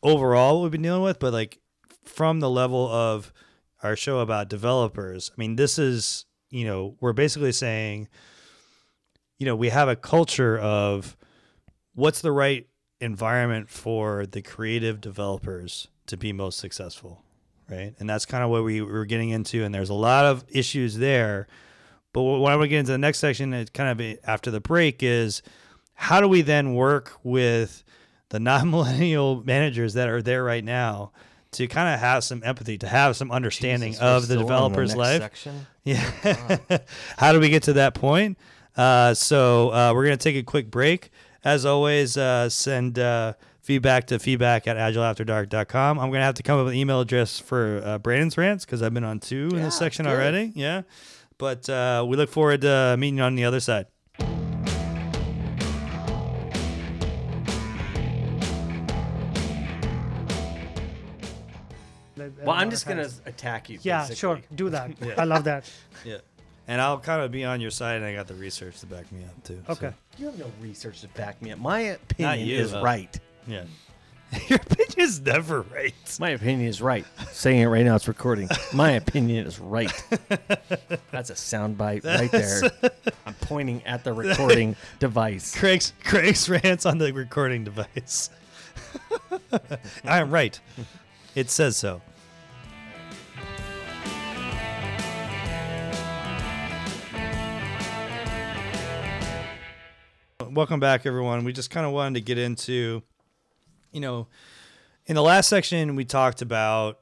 overall what we've been dealing with, but like from the level of our show about developers. I mean, this is you know we're basically saying, you know, we have a culture of what's the right environment for the creative developers to be most successful right and that's kind of what we were getting into and there's a lot of issues there but what i want to get into the next section it's kind of after the break is how do we then work with the non-millennial managers that are there right now to kind of have some empathy to have some understanding Jesus, of the developer's next life section. yeah. How do we get to that point? Uh, so uh, we're going to take a quick break. As always, uh, send uh, feedback to feedback at agileafterdark.com. I'm going to have to come up with an email address for uh, Brandon's rants because I've been on two in this section already. Yeah. But uh, we look forward to meeting you on the other side. Well, I'm just gonna attack you. yeah basically. sure do that Yeah. i love that Yeah. And I'll kind of be on your side, and I got the research to back me up, too. so- okay You have no research to back me up. My opinion you, is though. right. Yeah. your opinion is never right. My opinion is right. Saying it right now, it's recording. My opinion is right. That's a soundbite right there. I'm pointing at the recording device. Craig's Craig's rants on the recording device. I am right. It says so. Welcome back, everyone. We just kind of wanted to get into, you know, in the last section, we talked about,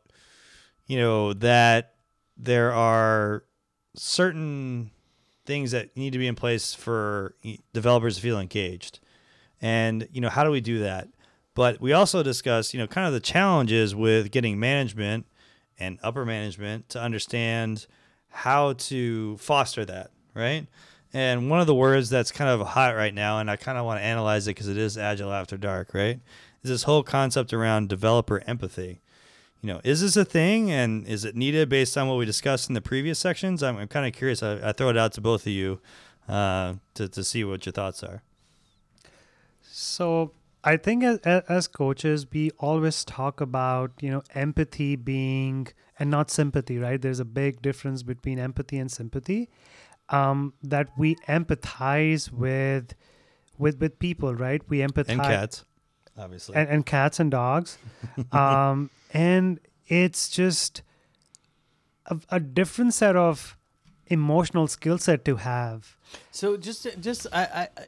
you know, that there are certain things that need to be in place for developers to feel engaged. And, you know, how do we do that? But we also discussed, you know, kind of the challenges with getting management and upper management to understand how to foster that, right? And one of the words that's kind of hot right now, and I kind of want to analyze it because it is Agile After Dark, right? Is this whole concept around developer empathy. You know, is this a thing and is it needed based on what we discussed in the previous sections? I'm, I'm kind of curious. I, I throw it out to both of you. uh, to to see what your thoughts are. So I think as, as coaches, we always talk about you know empathy being and not sympathy, right? There's a big difference between empathy and sympathy. Um, that we empathize with with with people, right? We empathize And cats, obviously. and, and cats and dogs, um, and it's just a, a different set of emotional skill set to have. So just just I, I I-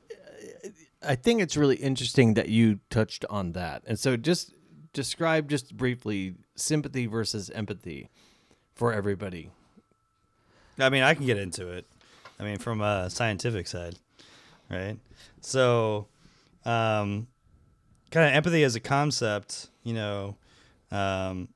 I think it's really interesting that you touched on that. And so just describe just briefly sympathy versus empathy for everybody. I mean, I can get into it. I mean, from a scientific side, right? So, um, kind of empathy as a concept, you know, um,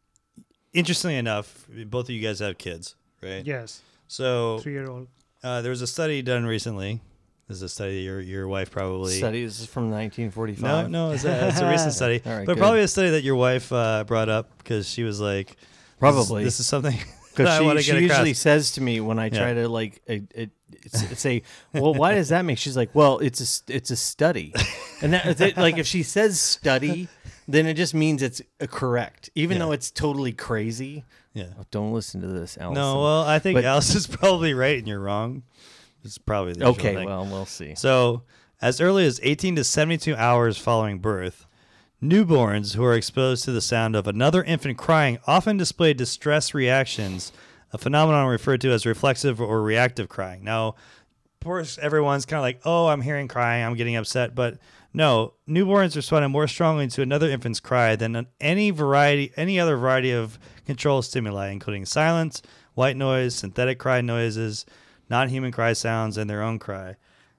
interestingly enough, both of you guys have kids, right? Yes, So, three year old. uh, there was a study done recently. This is a study your your wife probably Study this is from 1945. No, no, it's a, it's a recent study, All right, but good. probably a study that your wife uh, brought up because she was like, Probably. this is something that Because she, she usually says to me when I try to like it, it, it's- say, "Well, why does that make?" She's like, "Well, it's a it's a study," and that it, like if she says study, then it just means it's uh, correct, even Yeah. though it's totally crazy. yeah. Oh, don't listen to this, Allison. No, well, I think But- Alice is probably right and you're wrong. It's probably the okay, well, we'll see. So, as early as 18 to 72 hours following birth, newborns who are exposed to the sound of another infant crying often display distress reactions, a phenomenon referred to as reflexive or reactive crying. Now, of course, everyone's kind of like, "Oh, I'm hearing crying, I'm getting upset," but no, newborns respond more strongly to another infant's cry than any variety, any other variety of control stimuli, including silence, white noise, synthetic cry noises, non-human cry sounds, and their own cry.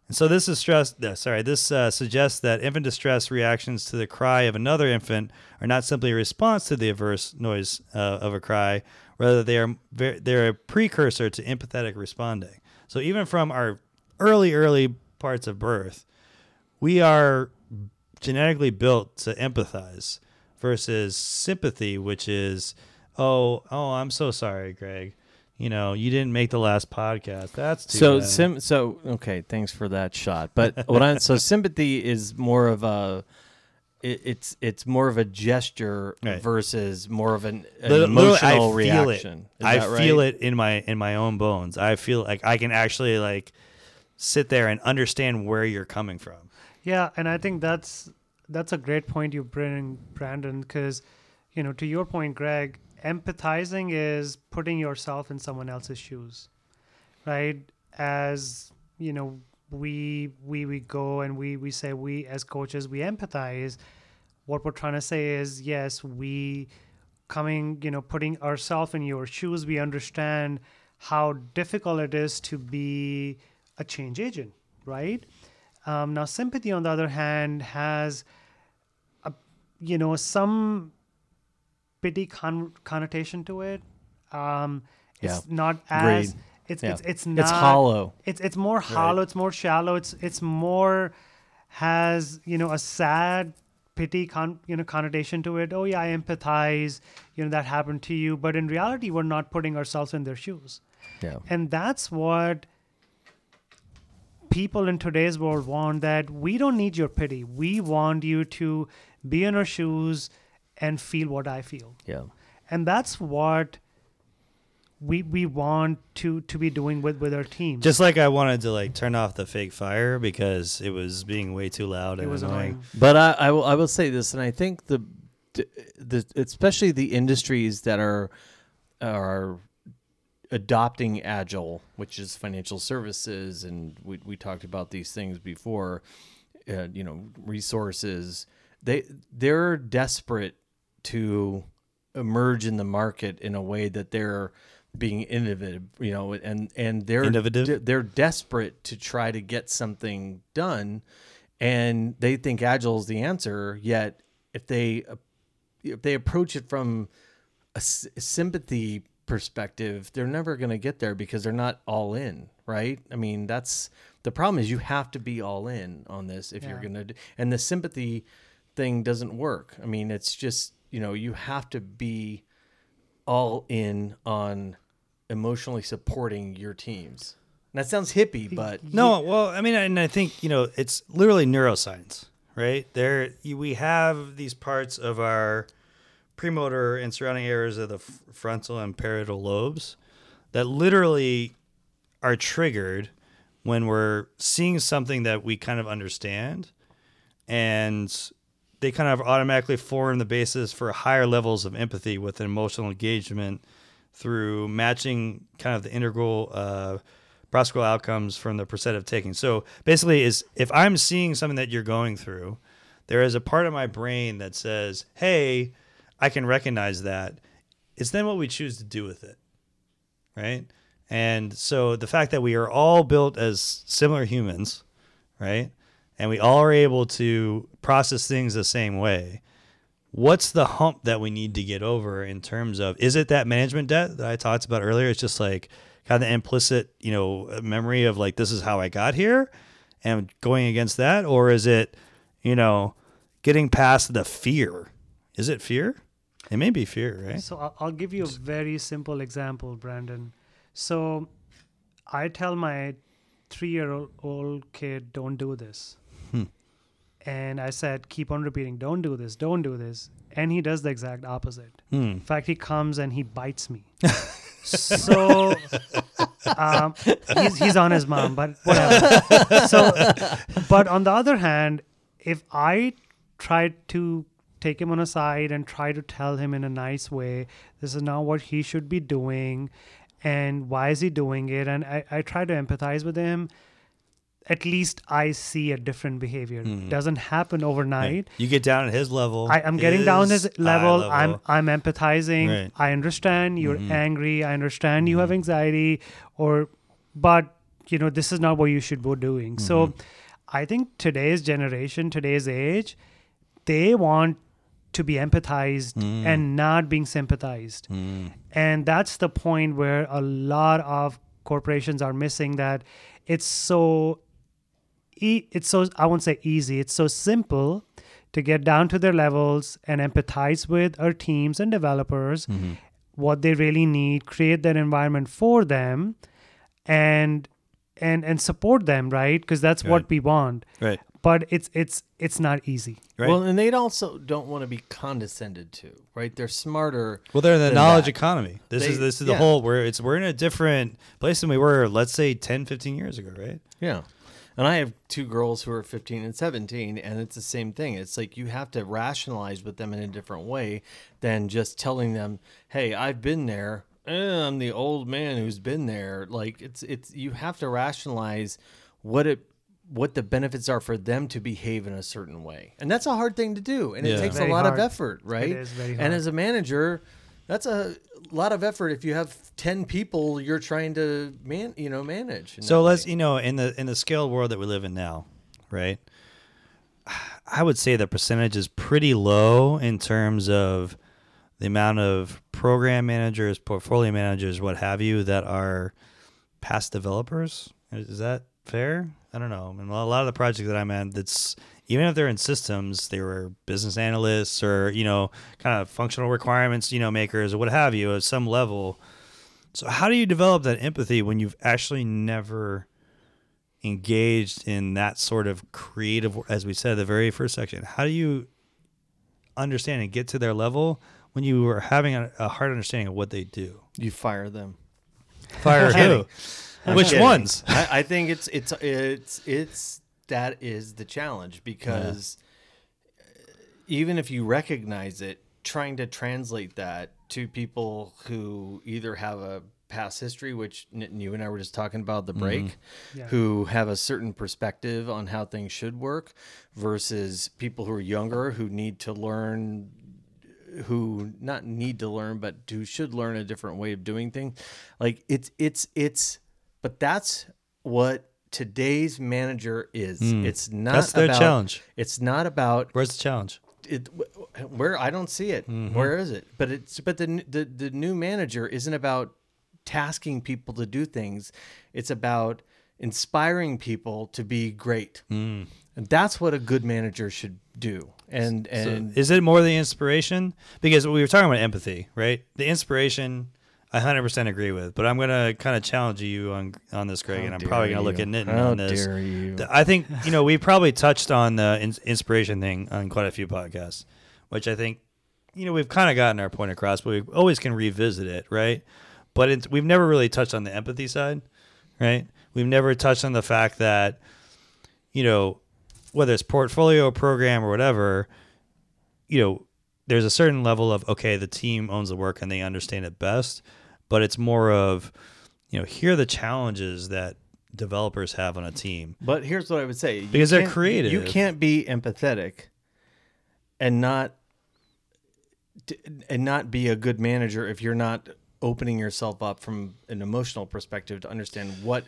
And so this is stress. uh, Sorry, this uh, suggests that infant distress reactions to the cry of another infant are not simply a response to the adverse noise uh, of a cry, rather they are they're a precursor to empathetic responding. So even from our early, early parts of birth, we are genetically built to empathize versus sympathy, which is, oh, oh, I'm so sorry, Greg. You know, you didn't make the last podcast. That's too so bad. sim so okay thanks for that shot but what i so sympathy is more of a it, it's it's more of a gesture Right. versus more of an, an Lit- literally, I emotional feel it. reaction Is I that feel it in my in my own bones. I feel like I can actually like sit there and understand where you're coming from. Yeah, and I think that's that's a great point you bring, Brandon, because you know, to your point, Greg, empathizing is putting yourself in someone else's shoes, right? As you know, we we we go and we we say we as coaches we empathize. What we're trying to say is yes, we coming, you know, putting ourselves in your shoes, we understand how difficult it is to be a change agent, right? Um, now, sympathy, on the other hand, has, a, you know, some pity con- connotation to it. Um, it's Yeah. not as it's Yeah. it's it's not it's hollow it's it's more hollow. It's more shallow. It's it's more has you know a sad pity con you know connotation to it. Oh yeah, I empathize. You know that happened to you, but in reality, we're not putting ourselves in their shoes, yeah and that's what people in today's world want. That we don't need your pity. We want you to be in our shoes and feel what I feel yeah and that's what we we want to to be doing with with our team Just like I wanted to like turn off the fake fire because it was being way too loud it and was annoying. annoying But I, I will I will say this, and I think the the especially the industries that are are adopting agile, which is financial services, and we we talked about these things before. Uh, you know, resources. They they're desperate to emerge in the market in a way that they're being innovative you know and and they're Innovative? they're desperate to try to get something done and they think agile is the answer yet if they if they approach it from a s- sympathy perspective they're never going to get there because they're not all in right? I mean that's the problem is you have to be all in on this if you're going to and the sympathy thing doesn't work. I mean it's just you know you have to be all in on emotionally supporting your teams And that sounds hippie, but No, well, I mean, and I think you know, it's literally neuroscience, right? There, we have these parts of our premotor and surrounding areas of the frontal and parietal lobes that literally are triggered when we're seeing something that we kind of understand, and they kind of automatically form the basis for higher levels of empathy with emotional engagement through matching kind of the integral uh, outcomes from the percent of taking. So basically, is if I'm seeing something that you're going through, there is a part of my brain that says, "Hey, I can recognize that." It's then what we choose to do with it, right? And so the fact that we are all built as similar humans, right? And we all are able to process things the same way. What's the hump that we need to get over in terms of is it that management debt that I talked about earlier? It's just like kind of the implicit, you know, memory of like this is how I got here and going against that or is it, you know, getting past the fear? Is it fear? It may be fear, right? So I'll, give you a very simple example, Brandon. So I tell my three-year-old kid, "Don't do this," and I said, "Keep on repeating, don't do this, don't do this," and he does the exact opposite. Hmm. In fact, he comes and he bites me. so um, he's, he's on his mom, but whatever. so, but on the other hand, if I tried to take him on a side and try to tell him in a nice way, this is not what he should be doing, and why is he doing it, and I, I try to empathize with him. At least I see a different behavior. Hmm. Doesn't happen overnight. You get down at his level. I, I'm getting down his eye level. I'm I'm empathizing. Right. I understand you're hmm. angry. I understand you have hmm. anxiety, or but you know this is not what you should be doing. So, I think today's generation, today's age, they want to be empathized and not being sympathized, and that's the point where a lot of corporations are missing that. It's so e- it's so I won't say easy. It's so simple to get down to their levels and empathize with our teams and developers, mm-hmm. what they really need, create that environment for them, and and and support them, right? Because that's what we want. right. But it's it's it's not easy. Right. well, and they also don't want to be condescended to, right? They're smarter. Well, they're in the knowledge that. economy. This is this is the yeah. whole where it's we're in a different place than we were, let's say 10, 15 years ago, right? Yeah. And I have two girls who are 15 and 17, and it's the same thing. It's like you have to rationalize with them in a different way than just telling them, "Hey, I've been there. Eh, I'm the old man who's been there." Like it's it's you have to rationalize what it what the benefits are for them to behave in a certain way, and that's a hard thing to do, and Yeah. it takes Very a lot of effort, right? is very And as a manager, that's a lot of effort if you have 10 people you're trying to man you know manage So let's way. you know in the in the scaled world that we live in now, right? I would say the percentage is pretty low in terms of the amount of program managers, portfolio managers, what have you, that are past developers. Is that fair? I don't know. I mean, a lot of the projects that I'm in, that's even if they're in systems, they were business analysts or you know, kind of functional requirements, you know, makers or what have you at some level. So how do you develop that empathy when you've actually never engaged in that sort of creative as we said the very first section? How do you understand and get to their level when you are having a, a hard understanding of what they do? you fire them Fire who? Which kidding. ones? I, I think it's it's it's it's that is the challenge because uh, even if you recognize it, trying to translate that to people who either have a past history, which you and I were just talking about the break, mm-hmm. Yeah. who have a certain perspective on how things should work, versus people who are younger who need to learn who not need to learn but who should learn a different way of doing things. Like it's it's it's but that's what today's manager is hmm. it's not. That's their about, challenge. it's not about Where's the challenge? it where I don't see it. Mm-hmm. Where is it? But it's but the the the new manager isn't about tasking people to do things. It's about inspiring people to be great. Hmm. And that's what a good manager should do. And and Is it more the inspiration? Because we were talking about empathy, right? The inspiration I 100% agree with. But I'm gonna kind of challenge you on on this, Greg, How and I'm probably gonna look at Nitin How on this. dare you. I think you know we probably touched on the in- inspiration thing on quite a few podcasts, which I think you know we've kind of gotten our point across, but we always can revisit it, right? But it's, we've never really touched on the empathy side, right? We've never touched on the fact that you know whether it's portfolio program or whatever, you know, there's a certain level of okay, the team owns the work and they understand it best, but it's more of you know here are the challenges that developers have on a team But here's what I would say: Because they're creative. You can't be empathetic and not and not be a good manager if you're not opening yourself up from an emotional perspective to understand what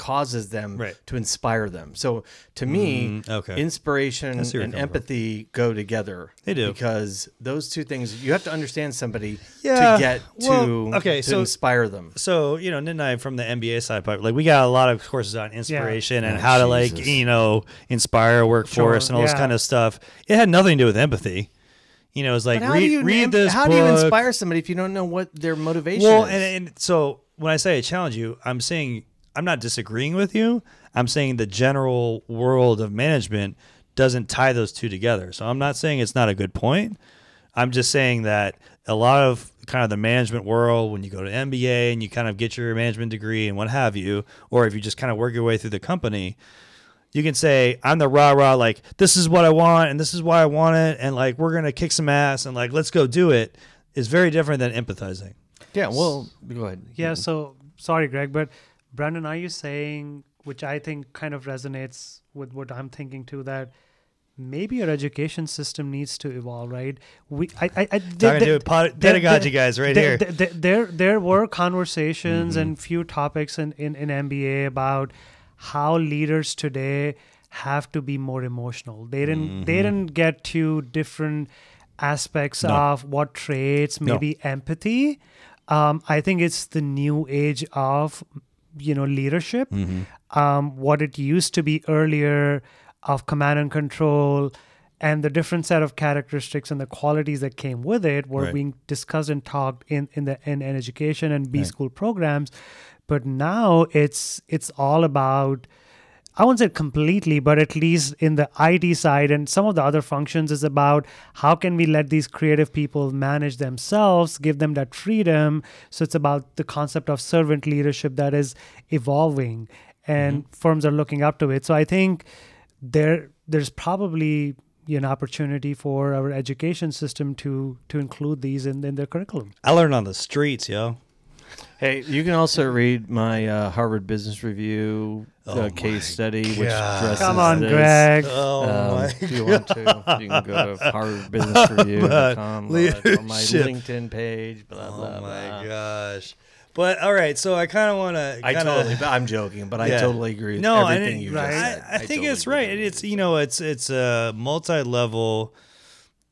causes them Right. to inspire them. So to me, Mm, okay. inspiration I see where and you're from. empathy go together. They do. because those two things you have to understand somebody Yeah, to get well, to okay, to so- inspire them. so you know, Nick and I from the MBA side, but like we got a lot of courses on inspiration and Oh, how to like you know inspire a workforce Sure, and all this kind of stuff. It had nothing to do with empathy. You know, it's like But how read, do you read this. how do you inspire somebody if you don't know what their motivation Well, is? and, and so when I say I challenge you, I'm saying I'm not disagreeing with you. I'm saying the general world of management doesn't tie those two together. So I'm not saying it's not a good point. I'm just saying that a lot of kind of the management world, when you go to MBA and you kind of get your management degree and what have you, or if you just kind of work your way through the company, you can say, I'm the rah rah, like, this is what I want and this is why I want it. And like, we're going to kick some ass and like, let's go do it is very different than empathizing. yeah, well, go ahead. Yeah. So sorry, Greg, but Brandon, are you saying, which I think kind of resonates with what I'm thinking too, that maybe our education system needs to evolve, right? We, I, I, I Talking to pod- pedagogy guys right there, here. There, there, were conversations Mm-hmm. and few topics in, in, in MBA about how leaders today have to be more emotional. They didn't they didn't get to different aspects Mm-hmm. No. of what traits, No. maybe empathy. Um, I think it's the new age of you know leadership. Mm-hmm. Um, what it used to be earlier of command and control and the different set of characteristics and the qualities that came with it were Right. being discussed and talked in in the in, in education and B Right. school programs but now it's it's all about I won't say completely, but at least in the IT side and some of the other functions is about how can we let these creative people manage themselves, give them that freedom. So it's about the concept of servant leadership that is evolving and firms are looking up to it. So I think there there's probably an opportunity for our education system to to include these in, in their curriculum. I learned on the streets, yo. Hey, you can also read my uh, Harvard Business Review Oh uh, case study, which God. addresses Come on, this. Greg. Oh Um, if you want to, you can go to harvardbusinessreview.com or on my leadership. LinkedIn page. Blah Oh blah my blah. gosh. But all right, so I kind of want to. I totally, I'm joking, but I totally agree with no, everything and you right. just I, said. I think totally it's right. with It's you know, it's it's a multi-level,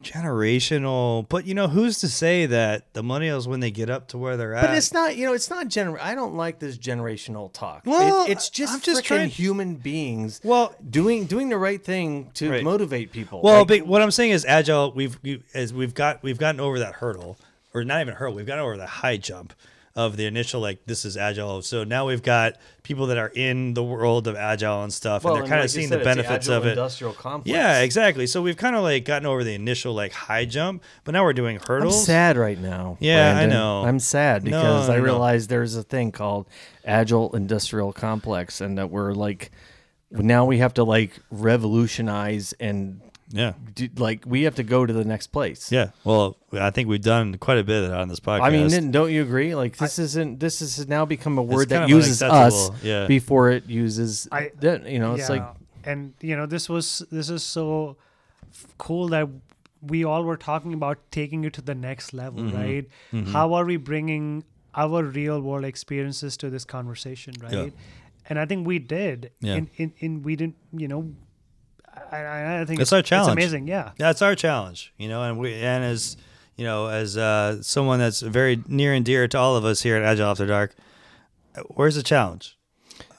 generational. But you know, who's to say that the millennials, when they get up to where they're at, But it's not, you know, it's not gener. I don't like this generational talk. It- Well, it's just I'm just trying- human beings. Well- doing doing the right thing to Right. motivate people. Well, Like, but what I'm saying is agile. We've we, as we've got we've gotten over that hurdle, or not even hurdle. We've gotten over the high jump of the initial like this is agile. So now we've got people that are in the world of agile and stuff, well, and they're kind like of seeing said, the it's benefits agile of it. Industrial complex. Yeah, exactly. So we've kind of like gotten over the initial like high jump, but now we're doing hurdles. I'm hurdles. sad right now. Yeah, I know. I'm sad because no, I no. realize there's a thing called agile industrial complex, and that we're like now we have to like revolutionize and Yeah. do, like we have to go to the next place. Yeah. Well, I think we've done quite a bit of that on this podcast. I mean, don't you agree? Like this isn't this has now become a word that uses us yeah. before it uses I- that. You know, it's like and you know this was this is so cool that we all were talking about taking it to the next level Mm-hmm. right how are we bringing our real world experiences to this conversation right Yeah. and i think we did Yeah. in, in in we didn't you know i i, I think It's our challenge. it's amazing yeah that's our challenge, you know, and we and as you know, as uh, someone that's very near and dear to all of us here at Agile After Dark, where's the challenge?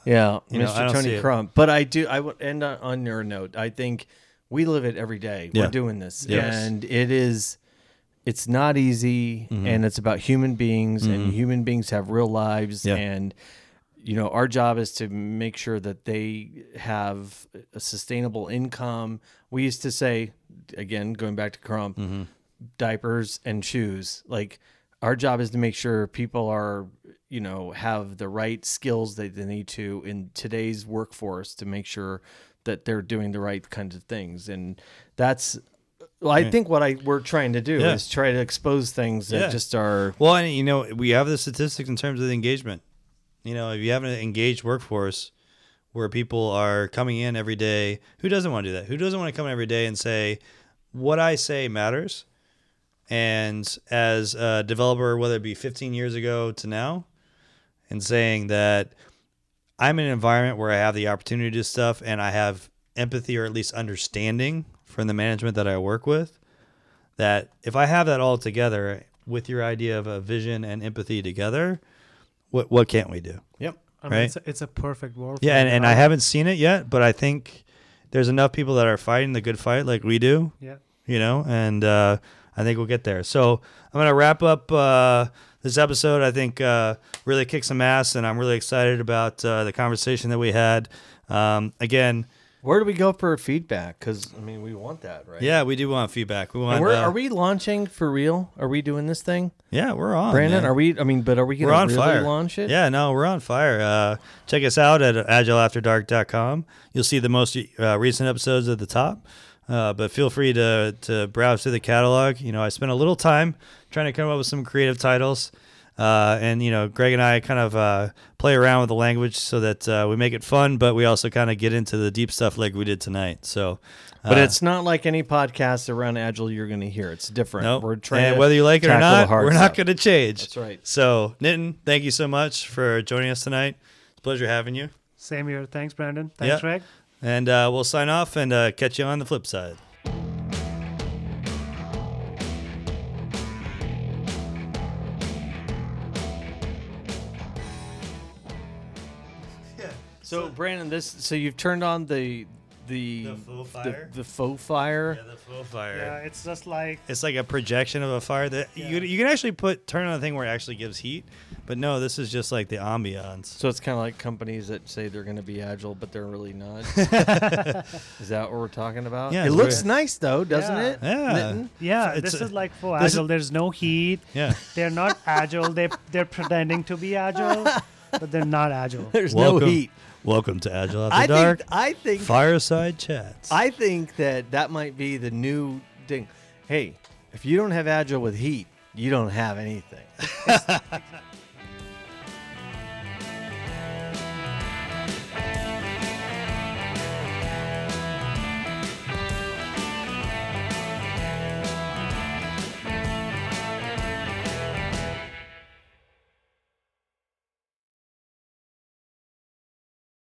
yeah, You Mr. don't Tony it. Crump. But I do. I would end on, on your note. I think we live it every day. Yeah. We're doing this, Yes. and it is it's not easy and it's about human beings and human beings have real lives Yeah. and you know our job is to make sure that they have a sustainable income we used to say again going back to crump mm-hmm. diapers and shoes like our job is to make sure people are you know have the right skills that they need to in today's workforce to make sure that they're doing the right kinds of things and that's well, I think what I we're trying to do Yeah. is try to expose things that Yeah. just are Well, and you know, we have the statistics in terms of the engagement. You know, if you have an engaged workforce where people are coming in every day, who doesn't want to do that? Who doesn't want to come in every day and say, what I say matters? And as a developer, whether it be 15 years ago to now, and saying that I'm in an environment where I have the opportunity to do stuff and I have empathy or at least understanding from the management that I work with, that if I have that all together with your idea of a vision and empathy together, what what can't we do? yep I mean, Right. it's, a, it's a perfect world. Yeah, and, and I haven't seen it yet, but I think there's enough people that are fighting the good fight like we do, Yeah. you know, and uh, I think we'll get there. So I'm gonna wrap up uh, this episode. I think uh, really kick some ass, and I'm really excited about uh, the conversation that we had. Um, again, where do we go for feedback because i mean we want that right yeah, we do want feedback. We want. and we're, uh, are we launching for real are we doing this thing Yeah, we're on. brandon man. are we i mean but are we gonna on really fire. launch it Yeah, no, we're on fire. Uh, check us out at agileafterdark.com. You'll see the most uh, recent episodes at the top. Uh, but feel free to to browse through the catalog. You know, I spent a little time trying to come up with some creative titles. Uh, and you know, Greg and I kind of uh, play around with the language so that uh, we make it fun, but we also kind of get into the deep stuff like we did tonight. So, but uh, it's not like any podcast around agile you're going to hear it's different no, we're trying and to whether you like it or not, we're not going to change. that's right So, Nitin, thank you so much for joining us tonight. It's a pleasure having you. Same here. Thanks, Brandon. Thanks, Yeah. Greg. And uh, we'll sign off and uh, catch you on the flip side. So brandon this so you've turned on the the The faux the, fire? the faux fire the full fire. Yeah, it's just like It's like a projection of a fire that you, you can actually put turn on a thing where it actually gives heat, but no, this is just like the ambiance. So it's kind of like companies that say they're going to be agile, but they're really not. is that what we're talking about? Yeah, it looks weird. nice though, doesn't Yeah. it? Yeah. Nitin? yeah, It's this a- is like for this is- agile. There's no heat. Yeah. They're not agile. They they're pretending to be agile, but they're not agile. There's Welcome, no heat. Welcome to Agile After I Dark. think. I think. Fireside chats. I think that that might be the new thing. Hey, if you don't have agile with heat, you don't have anything.